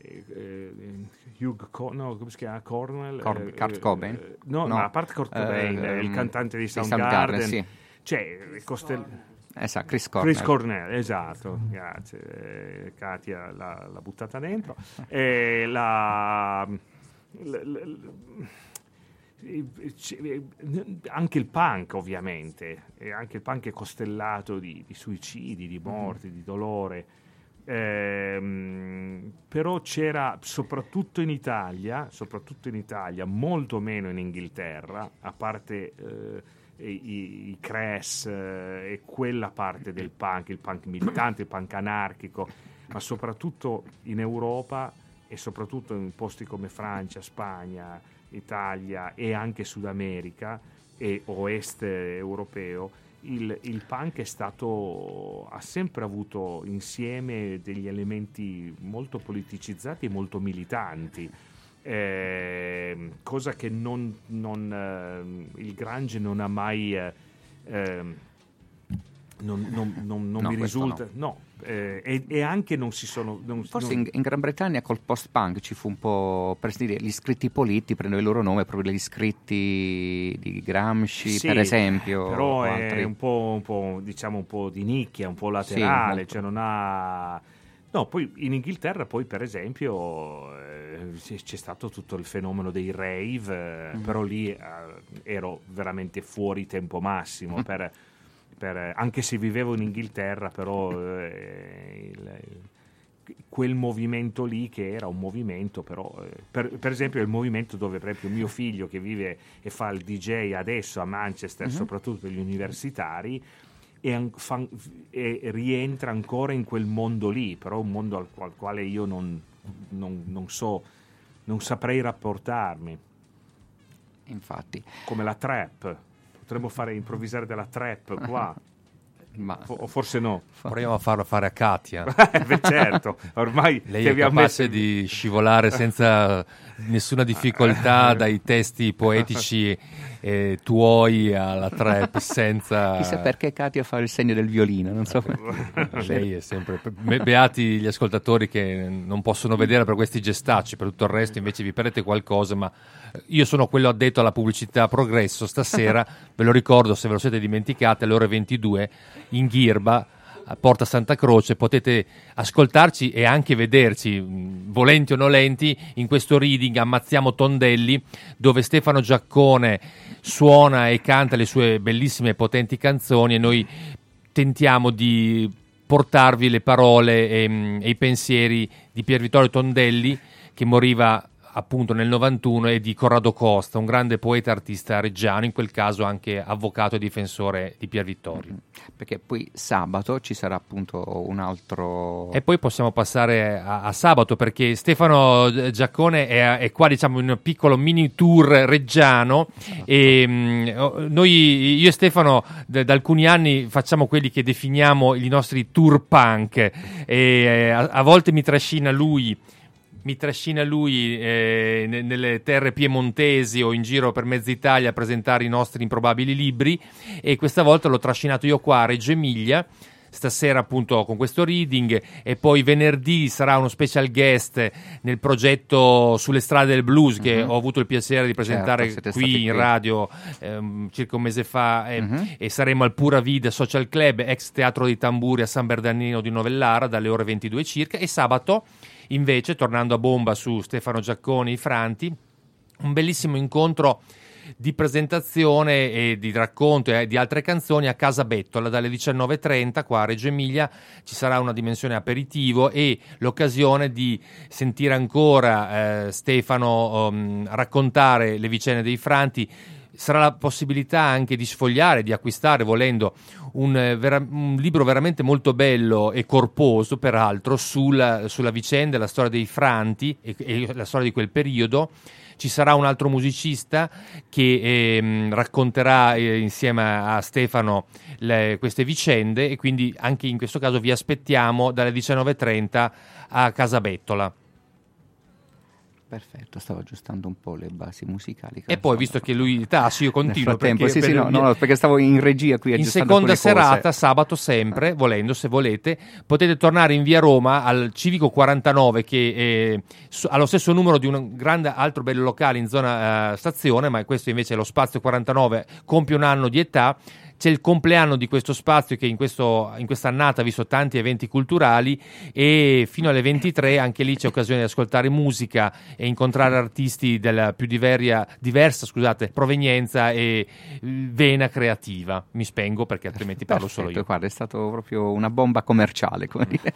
eh, eh, Hugh Co- no, come si chiama? Cornwell? Cor- Eh, Kurt eh, Cobain? eh, No, No. a parte Kurt Cobain, Eh, eh, il ehm, cantante di Soundgarden, Soundgarden, sì. cioè costell- Esatto, Chris Cornell. Chris Cornell, esatto, grazie. Eh, Katia l'ha, l'ha buttata dentro. E la, anche il punk, ovviamente, e anche il punk è costellato di, di suicidi, di morti, di dolore. Ehm, però c'era soprattutto in Italia, soprattutto in Italia, molto meno in Inghilterra, a parte eh, i, i Crash eh, e quella parte del punk, il punk militante, il punk anarchico, ma soprattutto in Europa e soprattutto in posti come Francia, Spagna, Italia e anche Sud America e Oest europeo, il, il, punk è stato, ha sempre avuto insieme degli elementi molto politicizzati e molto militanti. Eh, cosa che non, non, eh, il Grange non ha mai eh, non, non, non, non No, mi risulta no. Eh, e, e anche non si sono non- Forse non- in, in Gran Bretagna col post-punk ci fu un po', per dire, gli scritti politi prendono il loro nome proprio dagli scritti di Gramsci, Sì, per esempio. però o è altri. un po', un po', diciamo un po' di nicchia, un po' laterale, molto. cioè non ha... No, poi in Inghilterra poi per esempio eh, c'è stato tutto il fenomeno dei rave, eh, Mhm. però lì eh, ero veramente fuori tempo massimo, Mhm. per, per- anche se vivevo in Inghilterra, però eh, il- il- quel movimento lì che era un movimento però eh, per, per esempio il movimento dove per esempio mio figlio che vive e fa il DJ adesso a Manchester Mhm. soprattutto per gli universitari e, fa- e rientra ancora in quel mondo lì però un mondo al, al quale io non, non- non so non saprei rapportarmi. Infatti. Come la trap potremmo fare improvvisare della trap qua Ma... o forse no Proviamo a farlo fare a Katia. Eh, beh, certo, ormai Lei è capace messo- di scivolare senza nessuna difficoltà dai testi poetici eh, tuoi alla trap senza... Chissà perché Katia fa il segno del violino, non so. Lei è sempre. be- Beati gli ascoltatori che non possono vedere per questi gestacci, per tutto il resto invece vi perdete qualcosa. Ma io sono quello addetto alla pubblicità progresso. Stasera ve lo ricordo, se ve lo siete dimenticati, alle ore 22 in Ghirba. Porta Santa Croce potete ascoltarci e anche vederci, mh, volenti o nolenti, in questo reading Ammazziamo Tondelli, dove Stefano Giaccone suona e canta le sue bellissime e potenti canzoni e noi tentiamo di portarvi le parole e, mm, e i pensieri di Pier Vittorio Tondelli che moriva appunto nel 91 e di Corrado Costa, un grande poeta artista reggiano, in quel caso anche avvocato e difensore di Pier Vittorio. Perché poi sabato ci sarà appunto un altro... E poi possiamo passare a, a sabato perché Stefano Giaccone è, è qua diciamo in un piccolo mini tour reggiano. E mm, oh, noi, io e Stefano d- da alcuni anni facciamo quelli che definiamo i nostri tour punk. E eh, a, a volte mi trascina lui mi trascina lui eh, ne- nelle terre piemontesi o in giro per mezza Italia a presentare i nostri improbabili libri e questa volta l'ho trascinato io qua a Reggio Emilia stasera appunto con questo reading e poi venerdì sarà uno special guest nel progetto sulle strade del blues che Mhm. ho avuto il piacere di presentare Certo, qui in qui. radio ehm, circa un mese fa e, Mhm. e saremo al Pura Vida Social Club ex Teatro dei Tamburi a San Bernardino di Novellara dalle ore 22 circa e sabato invece tornando a bomba su Stefano Giacconi Franti un bellissimo incontro di presentazione e di racconto e di altre canzoni a Casa Bettola. Dalle 19.30 qua a Reggio Emilia ci sarà una dimensione aperitivo e l'occasione di sentire ancora eh, Stefano um, raccontare le vicende dei Franti sarà la possibilità anche di sfogliare, di acquistare volendo un, eh, vera- un libro veramente molto bello e corposo peraltro sulla, sulla vicenda, la storia dei Franti e, e la storia di quel periodo ci sarà un altro musicista che ehm, racconterà eh, insieme a Stefano le- queste vicende e quindi anche in questo caso vi aspettiamo dalle 19.30 a Casa Bettola. Perfetto, stavo aggiustando un po' le basi musicali. E poi, visto che lui tace, io continuo. Nel frattempo, perché, sì, sì, per- no, no, no, perché stavo in regia qui in seconda alcune cose. serata, sabato sempre, volendo, se volete, potete tornare in via Roma al Civico 49, che ha lo stesso numero di un grande altro bello locale in zona eh, stazione, ma questo invece è lo spazio 49, compie un anno di età c'è il compleanno di questo spazio che in, questo, in questa annata ha visto tanti eventi culturali e fino alle 23 anche lì c'è occasione di ascoltare musica e incontrare artisti della più diveria, diversa scusate, provenienza e vena creativa. Mi spengo perché altrimenti parlo Perfetto, solo io. Guarda, è stato proprio una bomba commerciale, come dire.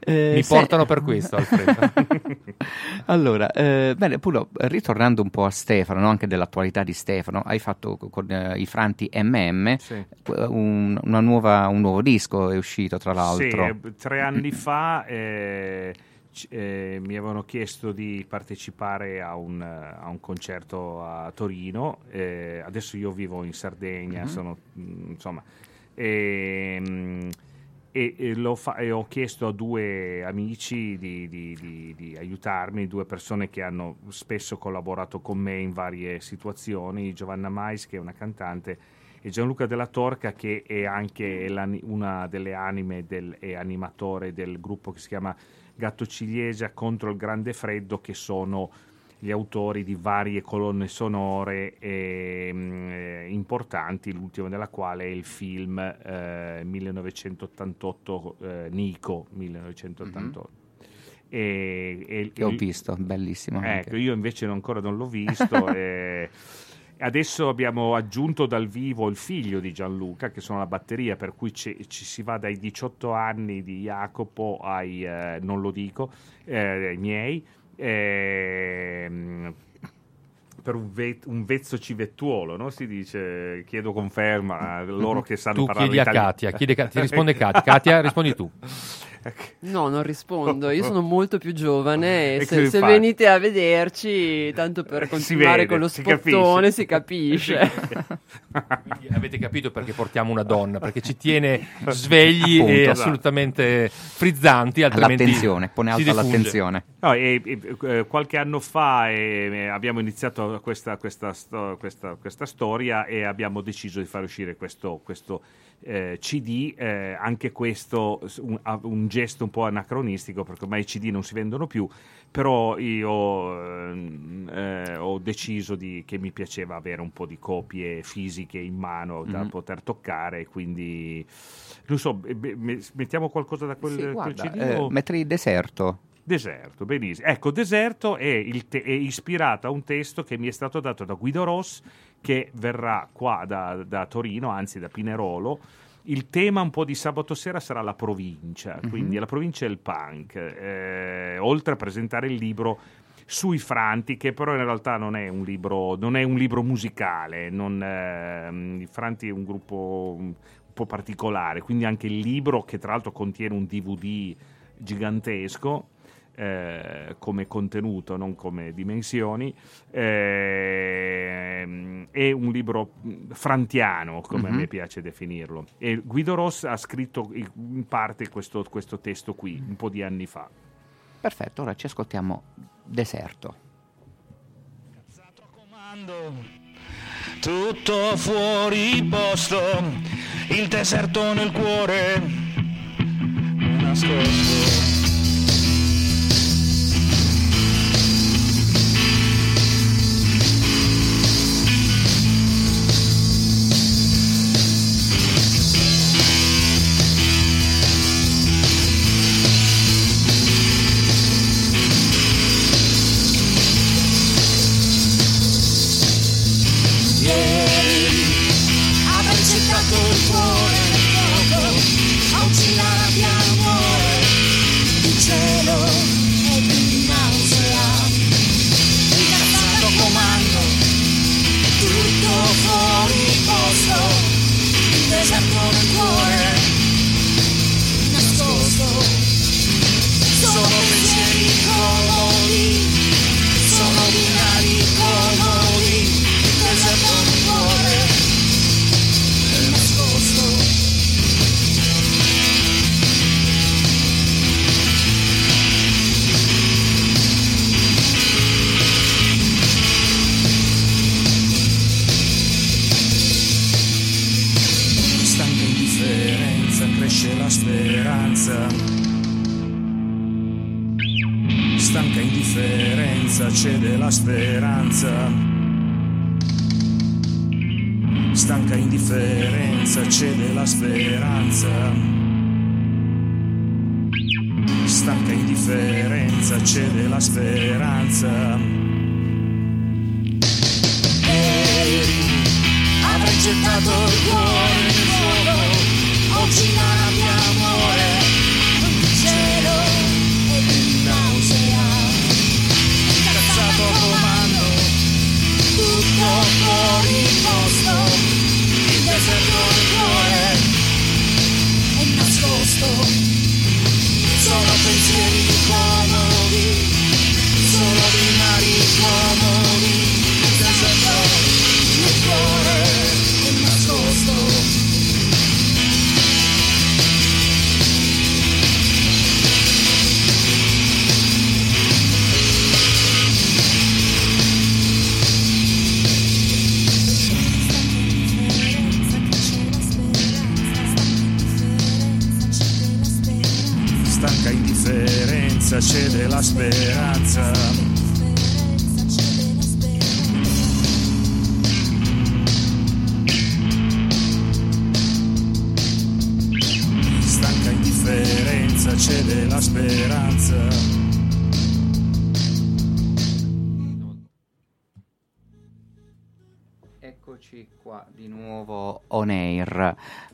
Eh, Mi se- portano per questo, Alfredo. allora, eh, bene, Pulo, ritornando un po' a Stefano, no, anche dell'attualità di Stefano, hai fatto co- con eh, i Franti MM Sì. un, una nuova- un nuovo disco, è uscito tra l'altro. Sì, eh, tre anni fa eh, eh, mi avevano chiesto di partecipare a un, a un concerto a Torino. eh, adesso io vivo in Sardegna, Mhm. sono, mm, insomma, ehm, e, e l'ho fa- e ho chiesto a due amici di, di- di- di aiutarmi, due persone che hanno spesso collaborato con me in varie situazioni, Giovanna Mais che è una cantante e Gianluca Della Torca che è anche una delle anime del, e animatore del gruppo che si chiama Gatto Ciliegia contro il Grande Freddo che sono gli autori di varie colonne sonore ehm, eh, importanti, l'ultimo della quale è il film eh, 1988 eh, Nico 1988. E- e- Che ho visto, bellissimo. anche. Ecco, io invece ancora non l'ho visto. e adesso abbiamo aggiunto dal vivo il figlio di Gianluca, che sono la batteria, per cui ci, ci si va dai 18 anni di Jacopo ai, eh, non lo dico, eh, miei. ehm, per un, ve- un vezzo civettuolo, no? Si dice, chiedo conferma a loro che sanno Tu parlare chiedi a italiano. Katia, chiedi a Katia, ti risponde Katia. Katia, rispondi tu. No, non rispondo. Io sono molto più giovane e E se, se venite a vederci, tanto per Si continuare vede, con lo si spottone, capisce. si capisce. Avete capito perché portiamo una donna, perché ci tiene svegli Appunto. e Esatto. assolutamente frizzanti, altrimenti All'attenzione, pone si alta defunge. l'attenzione. No, e- e- eh, qualche anno fa eh, eh, abbiamo iniziato questa, questa questa- questa storia e abbiamo deciso di far uscire questo, questo, eh, CD, eh, anche questo un, un gesto un po' anacronistico perché ormai i CD non si vendono più, però io ehm, eh, ho deciso di- che mi piaceva avere un po' di copie fisiche in mano da Mhm. poter toccare, quindi non so, mettiamo qualcosa da quel, Sì, quel guarda, CD? eh, o- metri deserto. Deserto, benissimo. Ecco, Deserto è, te- è ispirato a un testo che mi è stato dato da Guido Ross, che verrà qua da, da Torino, anzi da Pinerolo. Il tema un po' di sabato sera sarà la provincia, Mhm. quindi la provincia e il punk, eh, oltre a presentare il libro sui Franti, che però in realtà non è un libro, non è un libro musicale, non, i Franti è un gruppo un po' particolare, quindi anche il libro, che tra l'altro contiene un DVD gigantesco, eh, come contenuto, non come dimensioni. ehm, è un libro mh, frantiano, come Mhm. a me piace definirlo. E Guido Ross ha scritto in in parte questo, questo testo qui, un po' di anni fa. Perfetto, ora ci ascoltiamo Deserto. Tutto fuori posto, il deserto nel cuore, nascosto. Avrei gettato il cuore nel fuoco, oggi non abbiamo amore,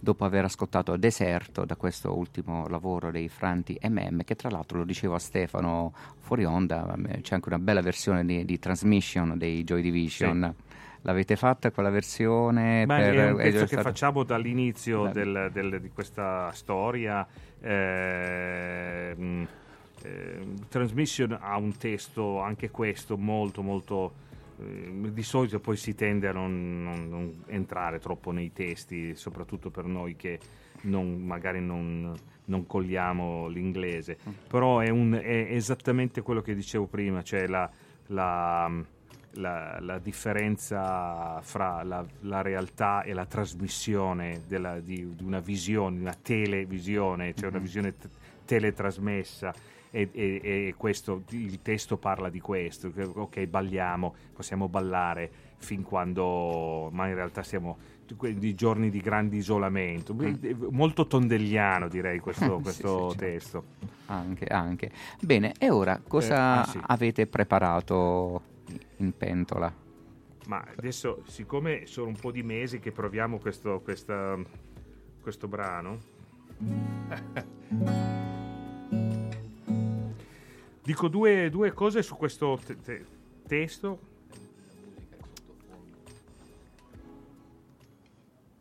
dopo aver ascoltato Deserto da questo ultimo lavoro dei Franti MM che tra l'altro lo diceva Stefano fuori onda, eh, c'è anche una bella versione di, di Transmission dei Joy Division. L'avete fatta quella versione? Ma per- è un è pezzo già che facciamo dall'inizio Beh. del- del- di questa storia. ehm, ehm, Transmission ha un testo, anche questo, molto molto... eh, di solito poi si tende a non, non- non entrare troppo nei testi, soprattutto per noi che non- magari non, non cogliamo l'inglese. Però è, un- è esattamente quello che dicevo prima, cioè la- la la, la differenza fra la, la realtà e la trasmissione della- di, di una visione, una televisione, cioè una Mhm. visione t- teletrasmessa. E, e- e questo, il testo parla di questo, ok balliamo, possiamo ballare fin quando, ma in realtà siamo di giorni di grande isolamento, molto tondelliano direi questo, Mm. Sì, questo sì, certo. testo. Anche, anche. Bene, e ora cosa ah, sì. avete preparato in pentola? Ma adesso, siccome sono un po' di mesi che proviamo questo, questa- questo brano, dico due, due cose su questo te- te- testo.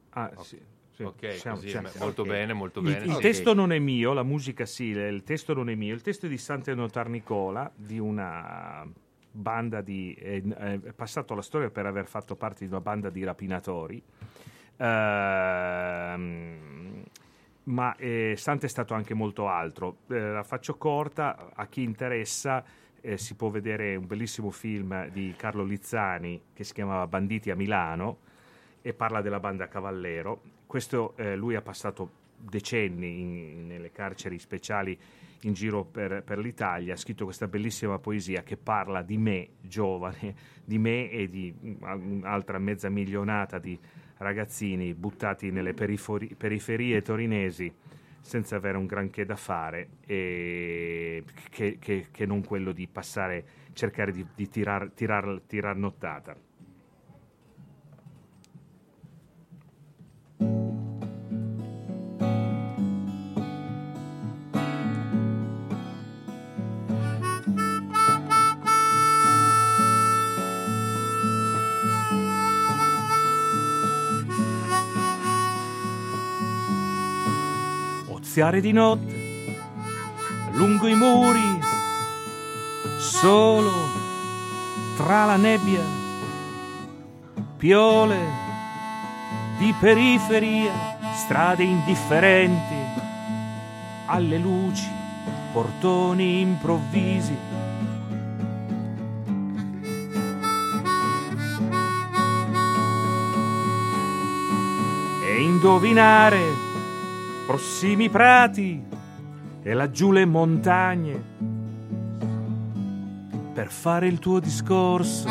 Ah, sì, sì, Ok, siamo- così, siamo- molto ok. bene, molto Il- bene. Il, Ok. testo non è mio, la musica sì, il testo non è mio. Il testo è di Sant'Enotar Nicola, di una banda di... È, è passato alla storia per aver fatto parte di una banda di rapinatori. Ehm, ma eh, Sante è stato anche molto altro. Eh, la faccio corta, a chi interessa eh, si può vedere un bellissimo film di Carlo Lizzani che si chiamava Banditi a Milano e parla della banda Cavallero. Questo eh, lui ha passato decenni in- nelle carceri speciali in giro per, per l'Italia, ha scritto questa bellissima poesia che parla di me giovane, di me e di mm, un'altra mezza milionata di ragazzini buttati nelle perifori- periferie torinesi senza avere un granché da fare che, che- che non quello di passare, cercare di, di tirar, tirar, tirar nottata. Oziare di notte lungo i muri, solo tra la nebbia, piole di periferia, strade indifferenti, alle luci, portoni improvvisi. E indovinare prossimi prati e laggiù le montagne per fare il tuo discorso.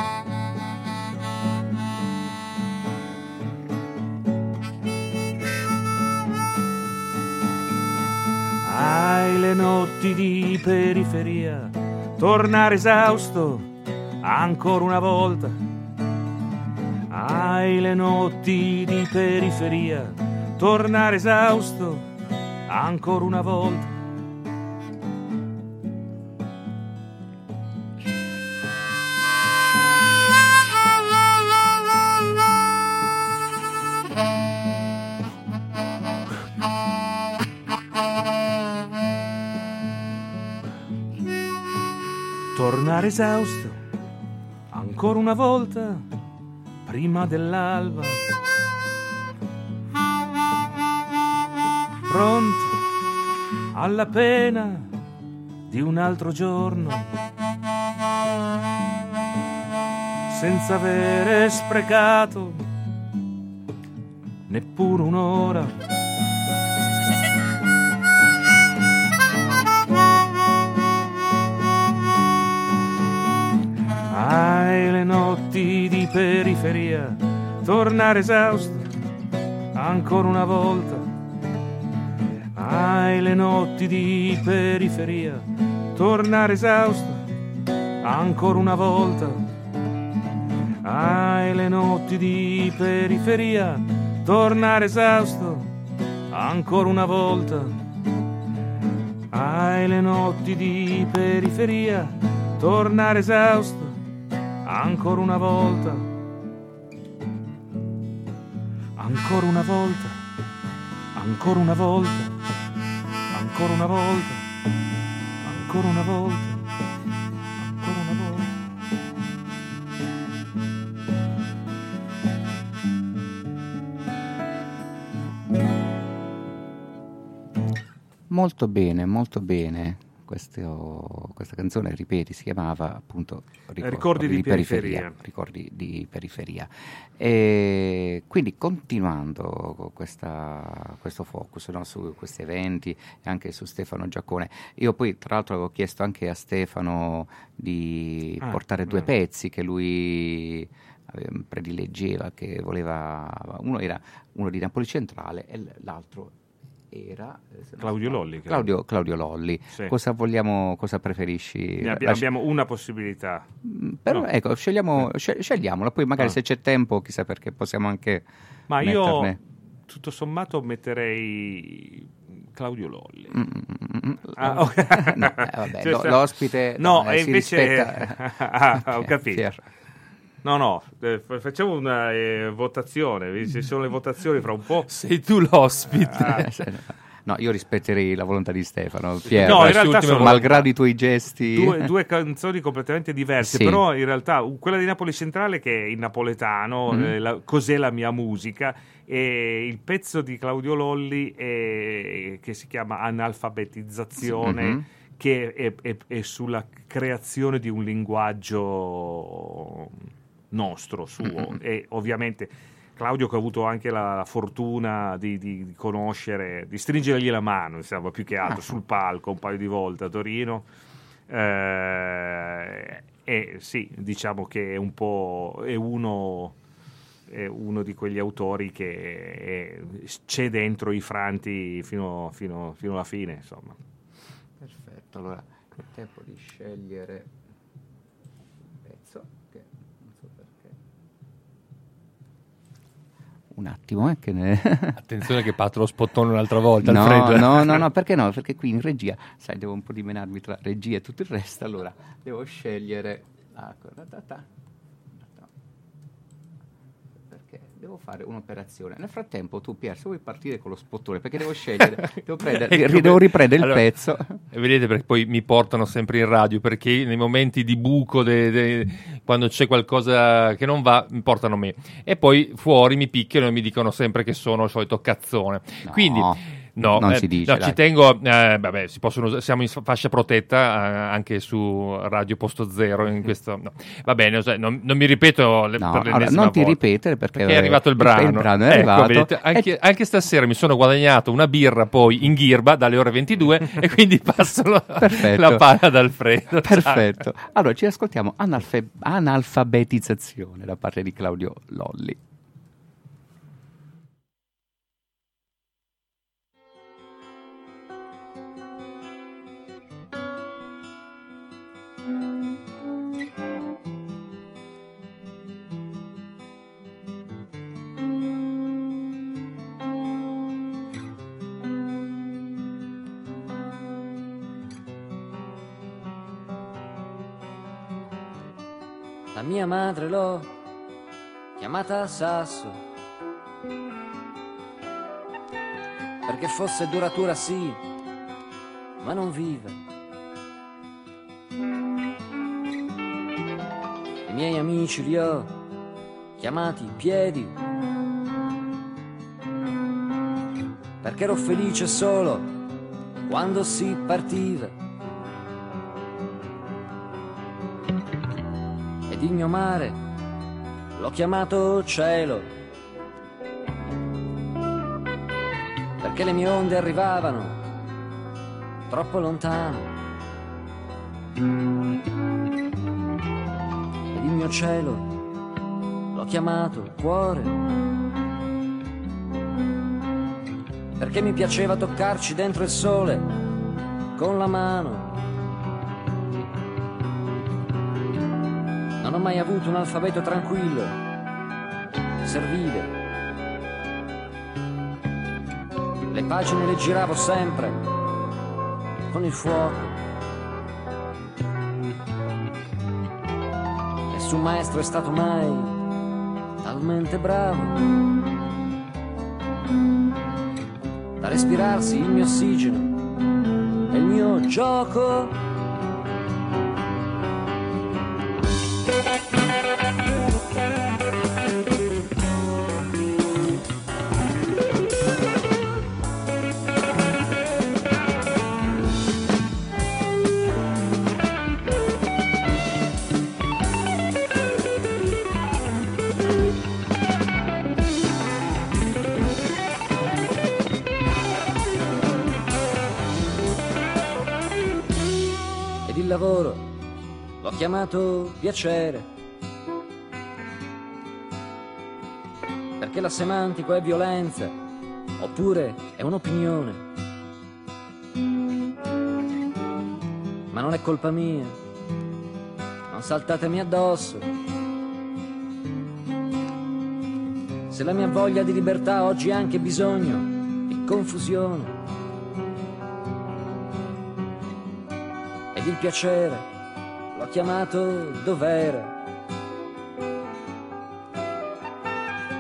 Hai le notti di periferia, tornare esausto ancora una volta. Hai le notti di periferia tornare esausto ancora una volta. Tornare esausto ancora una volta prima dell'alba. Pronto alla pena di un altro giorno, senza avere sprecato neppure un'ora. Hai le notti di periferia, tornare esausto ancora una volta. Hai le notti di periferia, tornare esausto ancora una volta. Hai le notti di periferia, tornare esausto ancora una volta. Hai le notti di periferia, tornare esausto ancora una volta, ancora una volta, ancora una volta, ancora una volta, ancora una volta, ancora una volta. Molto bene, molto bene. Questo- questa canzone, ripeti, si chiamava appunto Ricordi di periferia. Ricordi di periferia. E quindi continuando con questa- questo focus no, su questi eventi e anche su Stefano Giaccone, io poi tra l'altro avevo chiesto anche a Stefano di Ah, portare due bravo. pezzi che lui eh, predileggeva, che voleva, uno era uno di Napoli Centrale e l'altro era eh, Claudio Lolli. Claudio, Claudio Lolli. Sì. Cosa vogliamo, cosa preferisci? Ne abbi- abbiamo una possibilità. Però No. ecco, scegliamo, scel- scegliamola, poi magari Ah. se c'è tempo, chissà perché possiamo anche Ma io metterne. tutto sommato metterei Claudio Lolli. Mm, mm, mm, Ah, mm. ok. No, eh, vabbè, Cioè, l'ospite No, no, eh, si invece rispetta. Ah, ho capito. Pier. No, no, eh, fa- facciamo una eh, votazione, ci sono le votazioni fra un po'. Sei tu l'ospite. Ah, No, io rispetterei la volontà di Stefano. Pier, No, in realtà sono- malgrado i tuoi gesti. Due, due canzoni completamente diverse, Sì. però in realtà quella di Napoli Centrale che è in napoletano, Mhm. eh, la- cos'è la mia musica, e il pezzo di Claudio Lolli è- che si chiama Analfabetizzazione, Mhm. che è, è- è sulla creazione di un linguaggio nostro, suo, e ovviamente... Claudio che ha avuto anche la fortuna di, di- di conoscere, di stringergli la mano, insomma, più che altro, Ah. sul palco un paio di volte a Torino. Eh, e sì, diciamo che è un po' è uno, è uno di quegli autori che è- c'è dentro i franti fino, fino- fino alla fine, insomma. Perfetto, allora è tempo di scegliere Un attimo, eh, che ne... Attenzione che parto lo spottone un'altra volta, No, Alfredo. no, no, no, perché no? Perché qui in regia, sai, devo un po' dimenarmi tra regia e tutto il resto, allora devo scegliere... ah, ta. Perché devo fare un'operazione. Nel frattempo tu, Pier, se vuoi partire con lo spottone, perché devo scegliere, devo, prendere- Ecco, devo riprendere allora, il pezzo. E vedete perché poi mi portano sempre in radio, perché nei momenti di buco, de- de- quando c'è qualcosa che non va, mi portano me. E poi fuori mi picchiano e mi dicono sempre che sono il solito cazzone. Quindi... No, non eh, si dice, no, ci tengo, eh, vabbè, si possono siamo in fascia protetta eh, anche su Radio Posto Zero. In questo, no. Va bene, cioè, non, non mi ripeto le, No, allora, non ti volta. ripetere perché, è arrivato il brano. il brano è Ecco, arrivato. vedete, anche, anche stasera mi sono guadagnato una birra poi in ghirba dalle ore 22 e quindi passo la, la palla ad Alfredo. Perfetto. Allora ci ascoltiamo analfe- analfabetizzazione da parte di Claudio Lolli. Mia madre l'ho chiamata sasso. Perché fosse duratura sì, ma non viva. I miei amici li ho chiamati piedi. Perché ero felice solo quando si partiva. Ed il mio mare l'ho chiamato cielo, perché le mie onde arrivavano troppo lontano. Ed il mio cielo l'ho chiamato cuore, perché mi piaceva toccarci dentro il sole con la mano. Ho mai avuto un alfabeto tranquillo, servile. Le pagine le giravo sempre con il fuoco. Nessun maestro è stato mai talmente bravo da respirarsi il mio ossigeno e il mio gioco. Chiamato piacere. Perché la semantico è violenza, oppure è un'opinione. Ma non è colpa mia, non saltatemi addosso. Se la mia voglia di libertà oggi ha anche bisogno di confusione. ed il piacere chiamato dovere.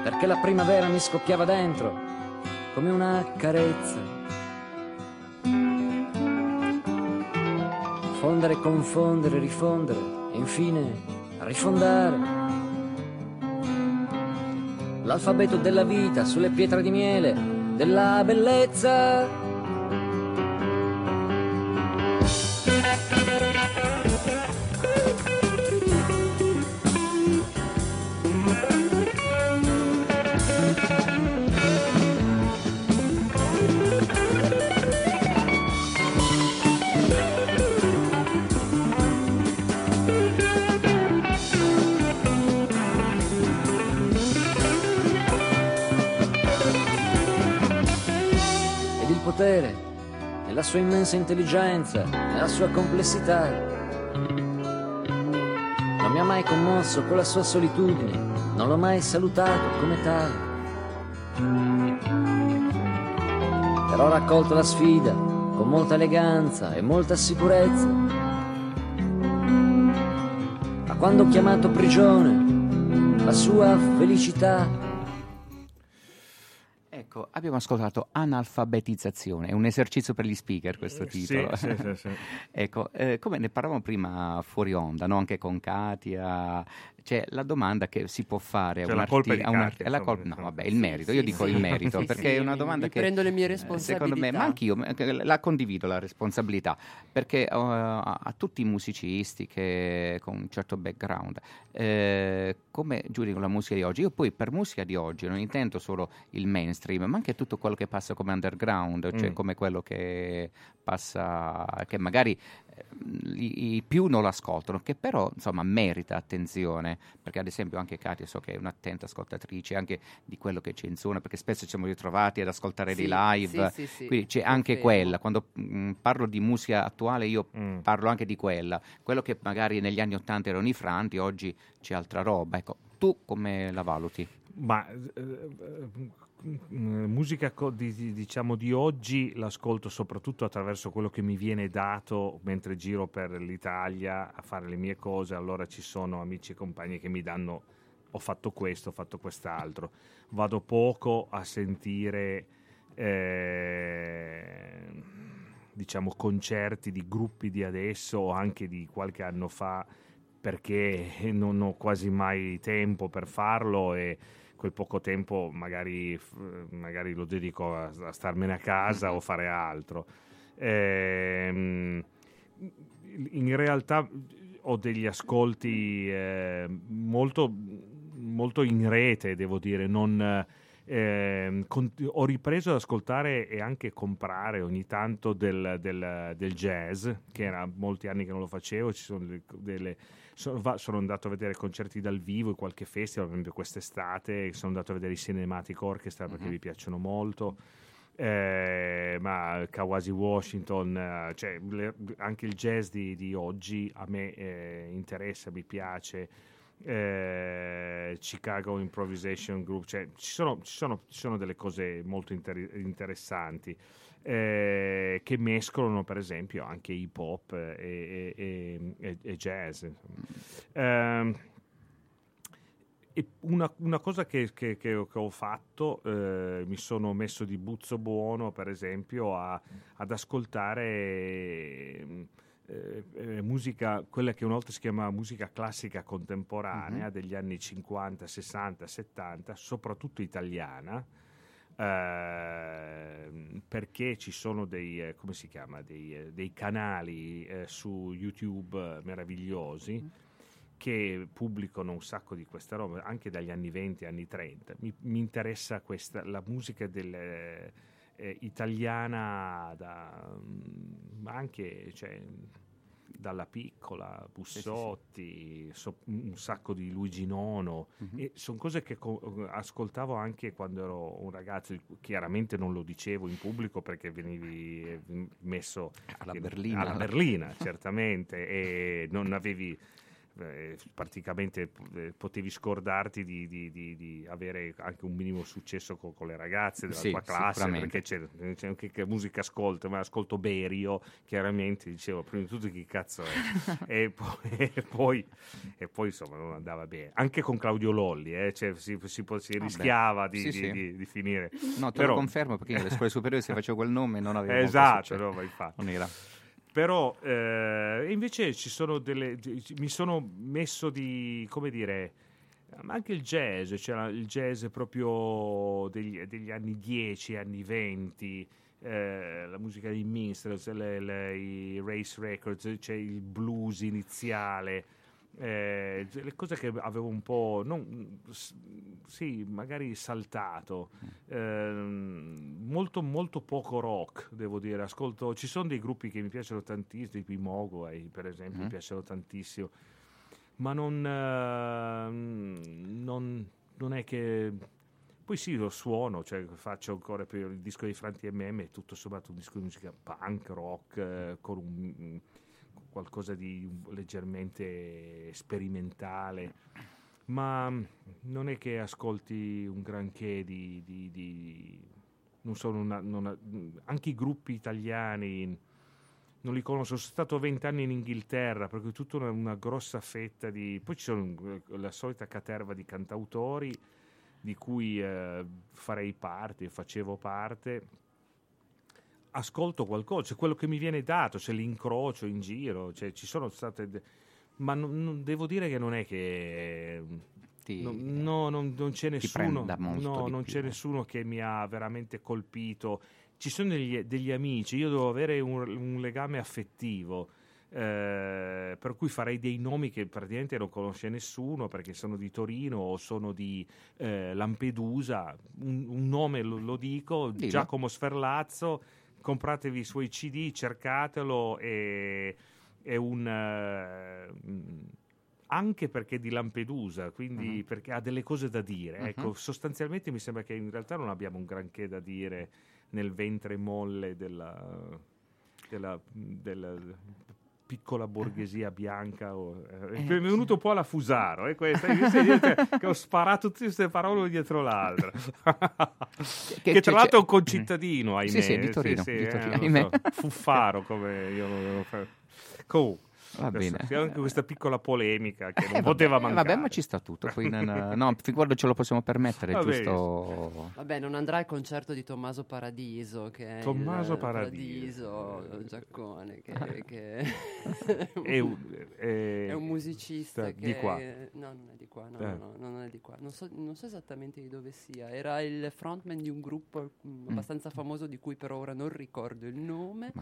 Perché la primavera mi scoppiava dentro come una carezza. Fondere, confondere, rifondere e infine rifondare. L'alfabeto della vita sulle pietre di miele della bellezza. Nella sua immensa intelligenza, nella sua complessità. Non mi ha mai commosso con la sua solitudine, non l'ho mai salutato come tale. Però ho raccolto la sfida con molta eleganza e molta sicurezza. Ma quando ho chiamato prigione la sua felicità, Ecco, abbiamo ascoltato analfabetizzazione, è un esercizio per gli speaker questo Eh, sì, titolo. sì, sì, sì. ecco, eh, come ne parlavamo prima fuori onda, no? anche con Katia, c'è la domanda che si può fare a Cioè, a un Katia, arti- è la colpa- no, vabbè, il merito, io Sì, dico sì. il merito, Sì, perché è una mi- domanda mi che... prendo le mie eh, Secondo me, responsabilità. ma anch'io la condivido la responsabilità, perché eh, a, tutti i musicisti che con un certo background, eh, come giudicano la musica di oggi? Io poi per musica di oggi non intendo solo il mainstream, ma anche tutto quello che passa come underground, cioè Mm. come quello che passa, che magari i, i più non l'ascoltano, che però insomma merita attenzione, perché ad esempio anche Katia so che è un'attenta ascoltatrice anche di quello che c'è in zona, perché spesso ci siamo ritrovati ad ascoltare Sì, dei live, sì, sì, sì, quindi c'è anche confermo. quella, quando mm, parlo di musica attuale io Mm. parlo anche di quella, quello che magari negli anni Ottanta erano i franti, oggi c'è altra roba, ecco, tu come la valuti? Ma eh, musica co- di, di- diciamo di oggi l'ascolto soprattutto attraverso quello che mi viene dato mentre giro per l'Italia a fare le mie cose. Allora ci sono amici e compagni che mi danno ho fatto questo, ho fatto quest'altro. Vado poco a sentire eh, diciamo concerti di gruppi di adesso o anche di qualche anno fa perché non ho quasi mai tempo per farlo e quel poco tempo magari, magari lo dedico a, a starmene a casa o fare altro. Ehm, in realtà ho degli ascolti eh, molto, molto in rete, devo dire, non, eh, con- ho ripreso ad ascoltare e anche comprare ogni tanto del, del- del jazz, che era molti anni che non lo facevo, ci sono delle, sono, va- sono andato a vedere concerti dal vivo in qualche festival, per esempio quest'estate, sono andato a vedere i Cinematic Orchestra perché mi piacciono molto. Eh, ma Kawasi Washington, eh, cioè, le- anche il jazz di, di oggi a me eh, interessa, mi piace. Eh, Chicago Improvisation Group, cioè, ci, sono, ci, sono, ci sono delle cose molto inter- interessanti eh, che mescolano, per esempio, anche hip hop e, e- e- e jazz. Ehm, una, una cosa che, che- che ho, che ho fatto, eh, mi sono messo di buzzo buono, per esempio, a- ad ascoltare eh, eh, musica, quella che una volta si chiamava musica classica contemporanea Mhm. degli anni 50, 60, 70, soprattutto italiana. Ehm, perché ci sono dei, eh, come si chiama, dei, eh, dei canali eh, su YouTube eh, meravigliosi che pubblicano un sacco di questa roba, anche dagli anni 20, anni 30. Mi, mi interessa questa, la musica del, eh, italiana, da, mm, ma anche cioè, dalla piccola, Bussotti, so- un sacco di Luigi Nono, e sono cose che co- ascoltavo anche quando ero un ragazzo, chiaramente non lo dicevo in pubblico perché venivi eh, messo Alla in- berlina. alla berlina, certamente, e non avevi eh, praticamente eh, potevi scordarti di, di- di- di avere anche un minimo successo co- con, le ragazze della Sì, tua classe perché c'è, c'è anche che musica ascolto ma ascolto Berio chiaramente dicevo prima di tutto chi cazzo è e, poi, e, poi, e poi, insomma non andava bene anche con Claudio Lolli eh, cioè, si, si si Vabbè, rischiava di, sì, di- sì. di- finire No, te Però- lo confermo perché io alle scuole superiori se facevo quel nome non avevo esatto no, ma infatti. Non era. Però eh, invece ci sono delle. mi sono messo di. come dire. Ma anche il jazz, c'era il jazz proprio degli, degli anni 10, anni 20, eh, la musica dei Minstrels, i race records, c'è il blues iniziale, eh, le cose che avevo un po', non, sì, magari saltato, Ehm, molto, molto poco rock, devo dire. Ascolto, ci sono dei gruppi che mi piacciono tantissimo, tipo i Mogwai, per esempio, mi Mhm. piacciono tantissimo, ma non, ehm, non, non è che... Poi sì, lo suono, cioè faccio ancora per il disco di Franti MM, è tutto sommato un disco di musica punk, rock, eh, con un, qualcosa di leggermente sperimentale, ma non è che ascolti un granché di... di- di- non sono una, non- anche i gruppi italiani non li conosco, sono stato vent'anni in Inghilterra, perché tutta una, una grossa fetta di... Poi ci sono eh, la solita caterva di cantautori di cui eh, farei parte, facevo parte. Ascolto qualcosa, c'è quello che mi viene dato, c'è l'incrocio in giro, cioè, ci sono state... de- Ma non- non- devo dire che non è che... no, no, non, non c'è ti nessuno, no, non più. c'è nessuno che mi ha veramente colpito. Ci sono degli, degli amici, io devo avere un, un legame affettivo, eh, per cui farei dei nomi che praticamente non conosce nessuno perché sono di Torino o sono di eh, Lampedusa. Un, un nome lo, lo dico, Dillo. Giacomo Sferlazzo, compratevi i suoi CD, cercatelo e è un... mm, anche perché è di Lampedusa, quindi Mhm. perché ha delle cose da dire. Mhm. Ecco, sostanzialmente mi sembra che in realtà non abbiamo un granché da dire nel ventre molle della, della- della- piccola borghesia bianca. o- eh, mi è venuto un po' alla Fusaro, eh, questa, dire che, che ho sparato tutte queste parole dietro l'altra. che, che- tra c'è- l'altro è un concittadino, ahimè. Sì, sì, di Torino, sì, di eh, Torino, ahimè. so, Fuffaro, come io lo fare. Comunque. Va bene. C'è anche questa piccola polemica che non Eh, poteva vabbè, mancare. Vabbè, ma ci sta tutto. Poi non, no, fin quando ce lo possiamo permettere, è Va giusto. Vabbè, non andrà al concerto di Tommaso Paradiso, che è Tommaso il Paradiso. Paradiso Giaccone, che, Ah. che È un- è- è un musicista di che... qua. No, non è qua, no, Eh. no, no, non è di qua. Non so, non so esattamente di dove sia. Era il frontman di un gruppo mm, abbastanza famoso di cui per ora non ricordo il nome.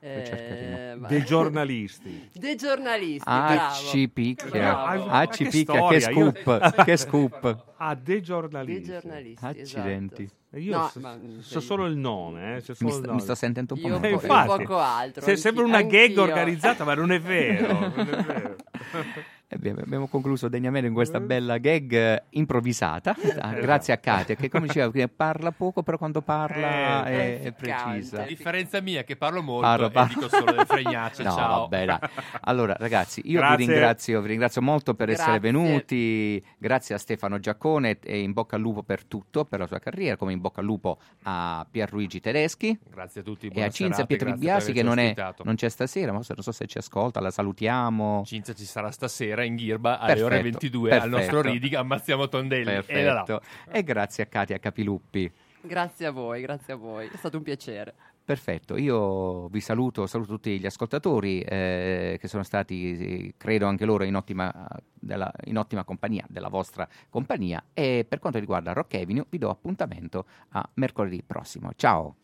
Eh, cercheremo. ma- Dei giornalisti. Dei giornalisti, Ah, bravo. ci picchia. Bravo. Ah, ci picchia. Che scoop. Che scoop. Ah, dei giornalisti. Dei giornalisti, Accidenti. esatto. Io No, so, ma- so solo il nome. Eh, c'è solo Mi nome. mi sto sentendo un po' Io male. infatti, poco altro, se- sembra anch'io- una gag organizzata, ma non è vero. non è vero. Abbiamo concluso degnamente con questa bella gag improvvisata, Ah, grazie a Katia, che come diceva, prima, parla poco, però quando parla Eh, è, è precisa. A differenza mia che parlo molto Parlo, e parlo. dico solo le fregnacce. No, ciao. vabbè, dai. Allora, ragazzi, io vi ringrazio, vi ringrazio molto per essere Grazie. venuti. Grazie a Stefano Giaccone e in bocca al lupo per tutto, per la sua carriera, come in bocca al lupo a Pierluigi Tedeschi. Grazie a tutti. E a Cinzia serata, Pietri grazie per Biasi che non, è, non c'è stasera, ma non so se ci ascolta, la salutiamo. Cinzia ci sarà stasera in Ghirba alle ore Perfetto, 22 al nostro perfetto. Reading Ammazziamo Tondelli. E. Perfetto. E grazie a Katia Capiluppi. Grazie a voi, grazie a voi. È stato un piacere. Perfetto, io vi saluto, saluto tutti gli ascoltatori eh, che sono stati, credo anche loro, in ottima, della- in ottima compagnia, della vostra compagnia e per quanto riguarda Rock Avenue vi do appuntamento a mercoledì prossimo. Ciao!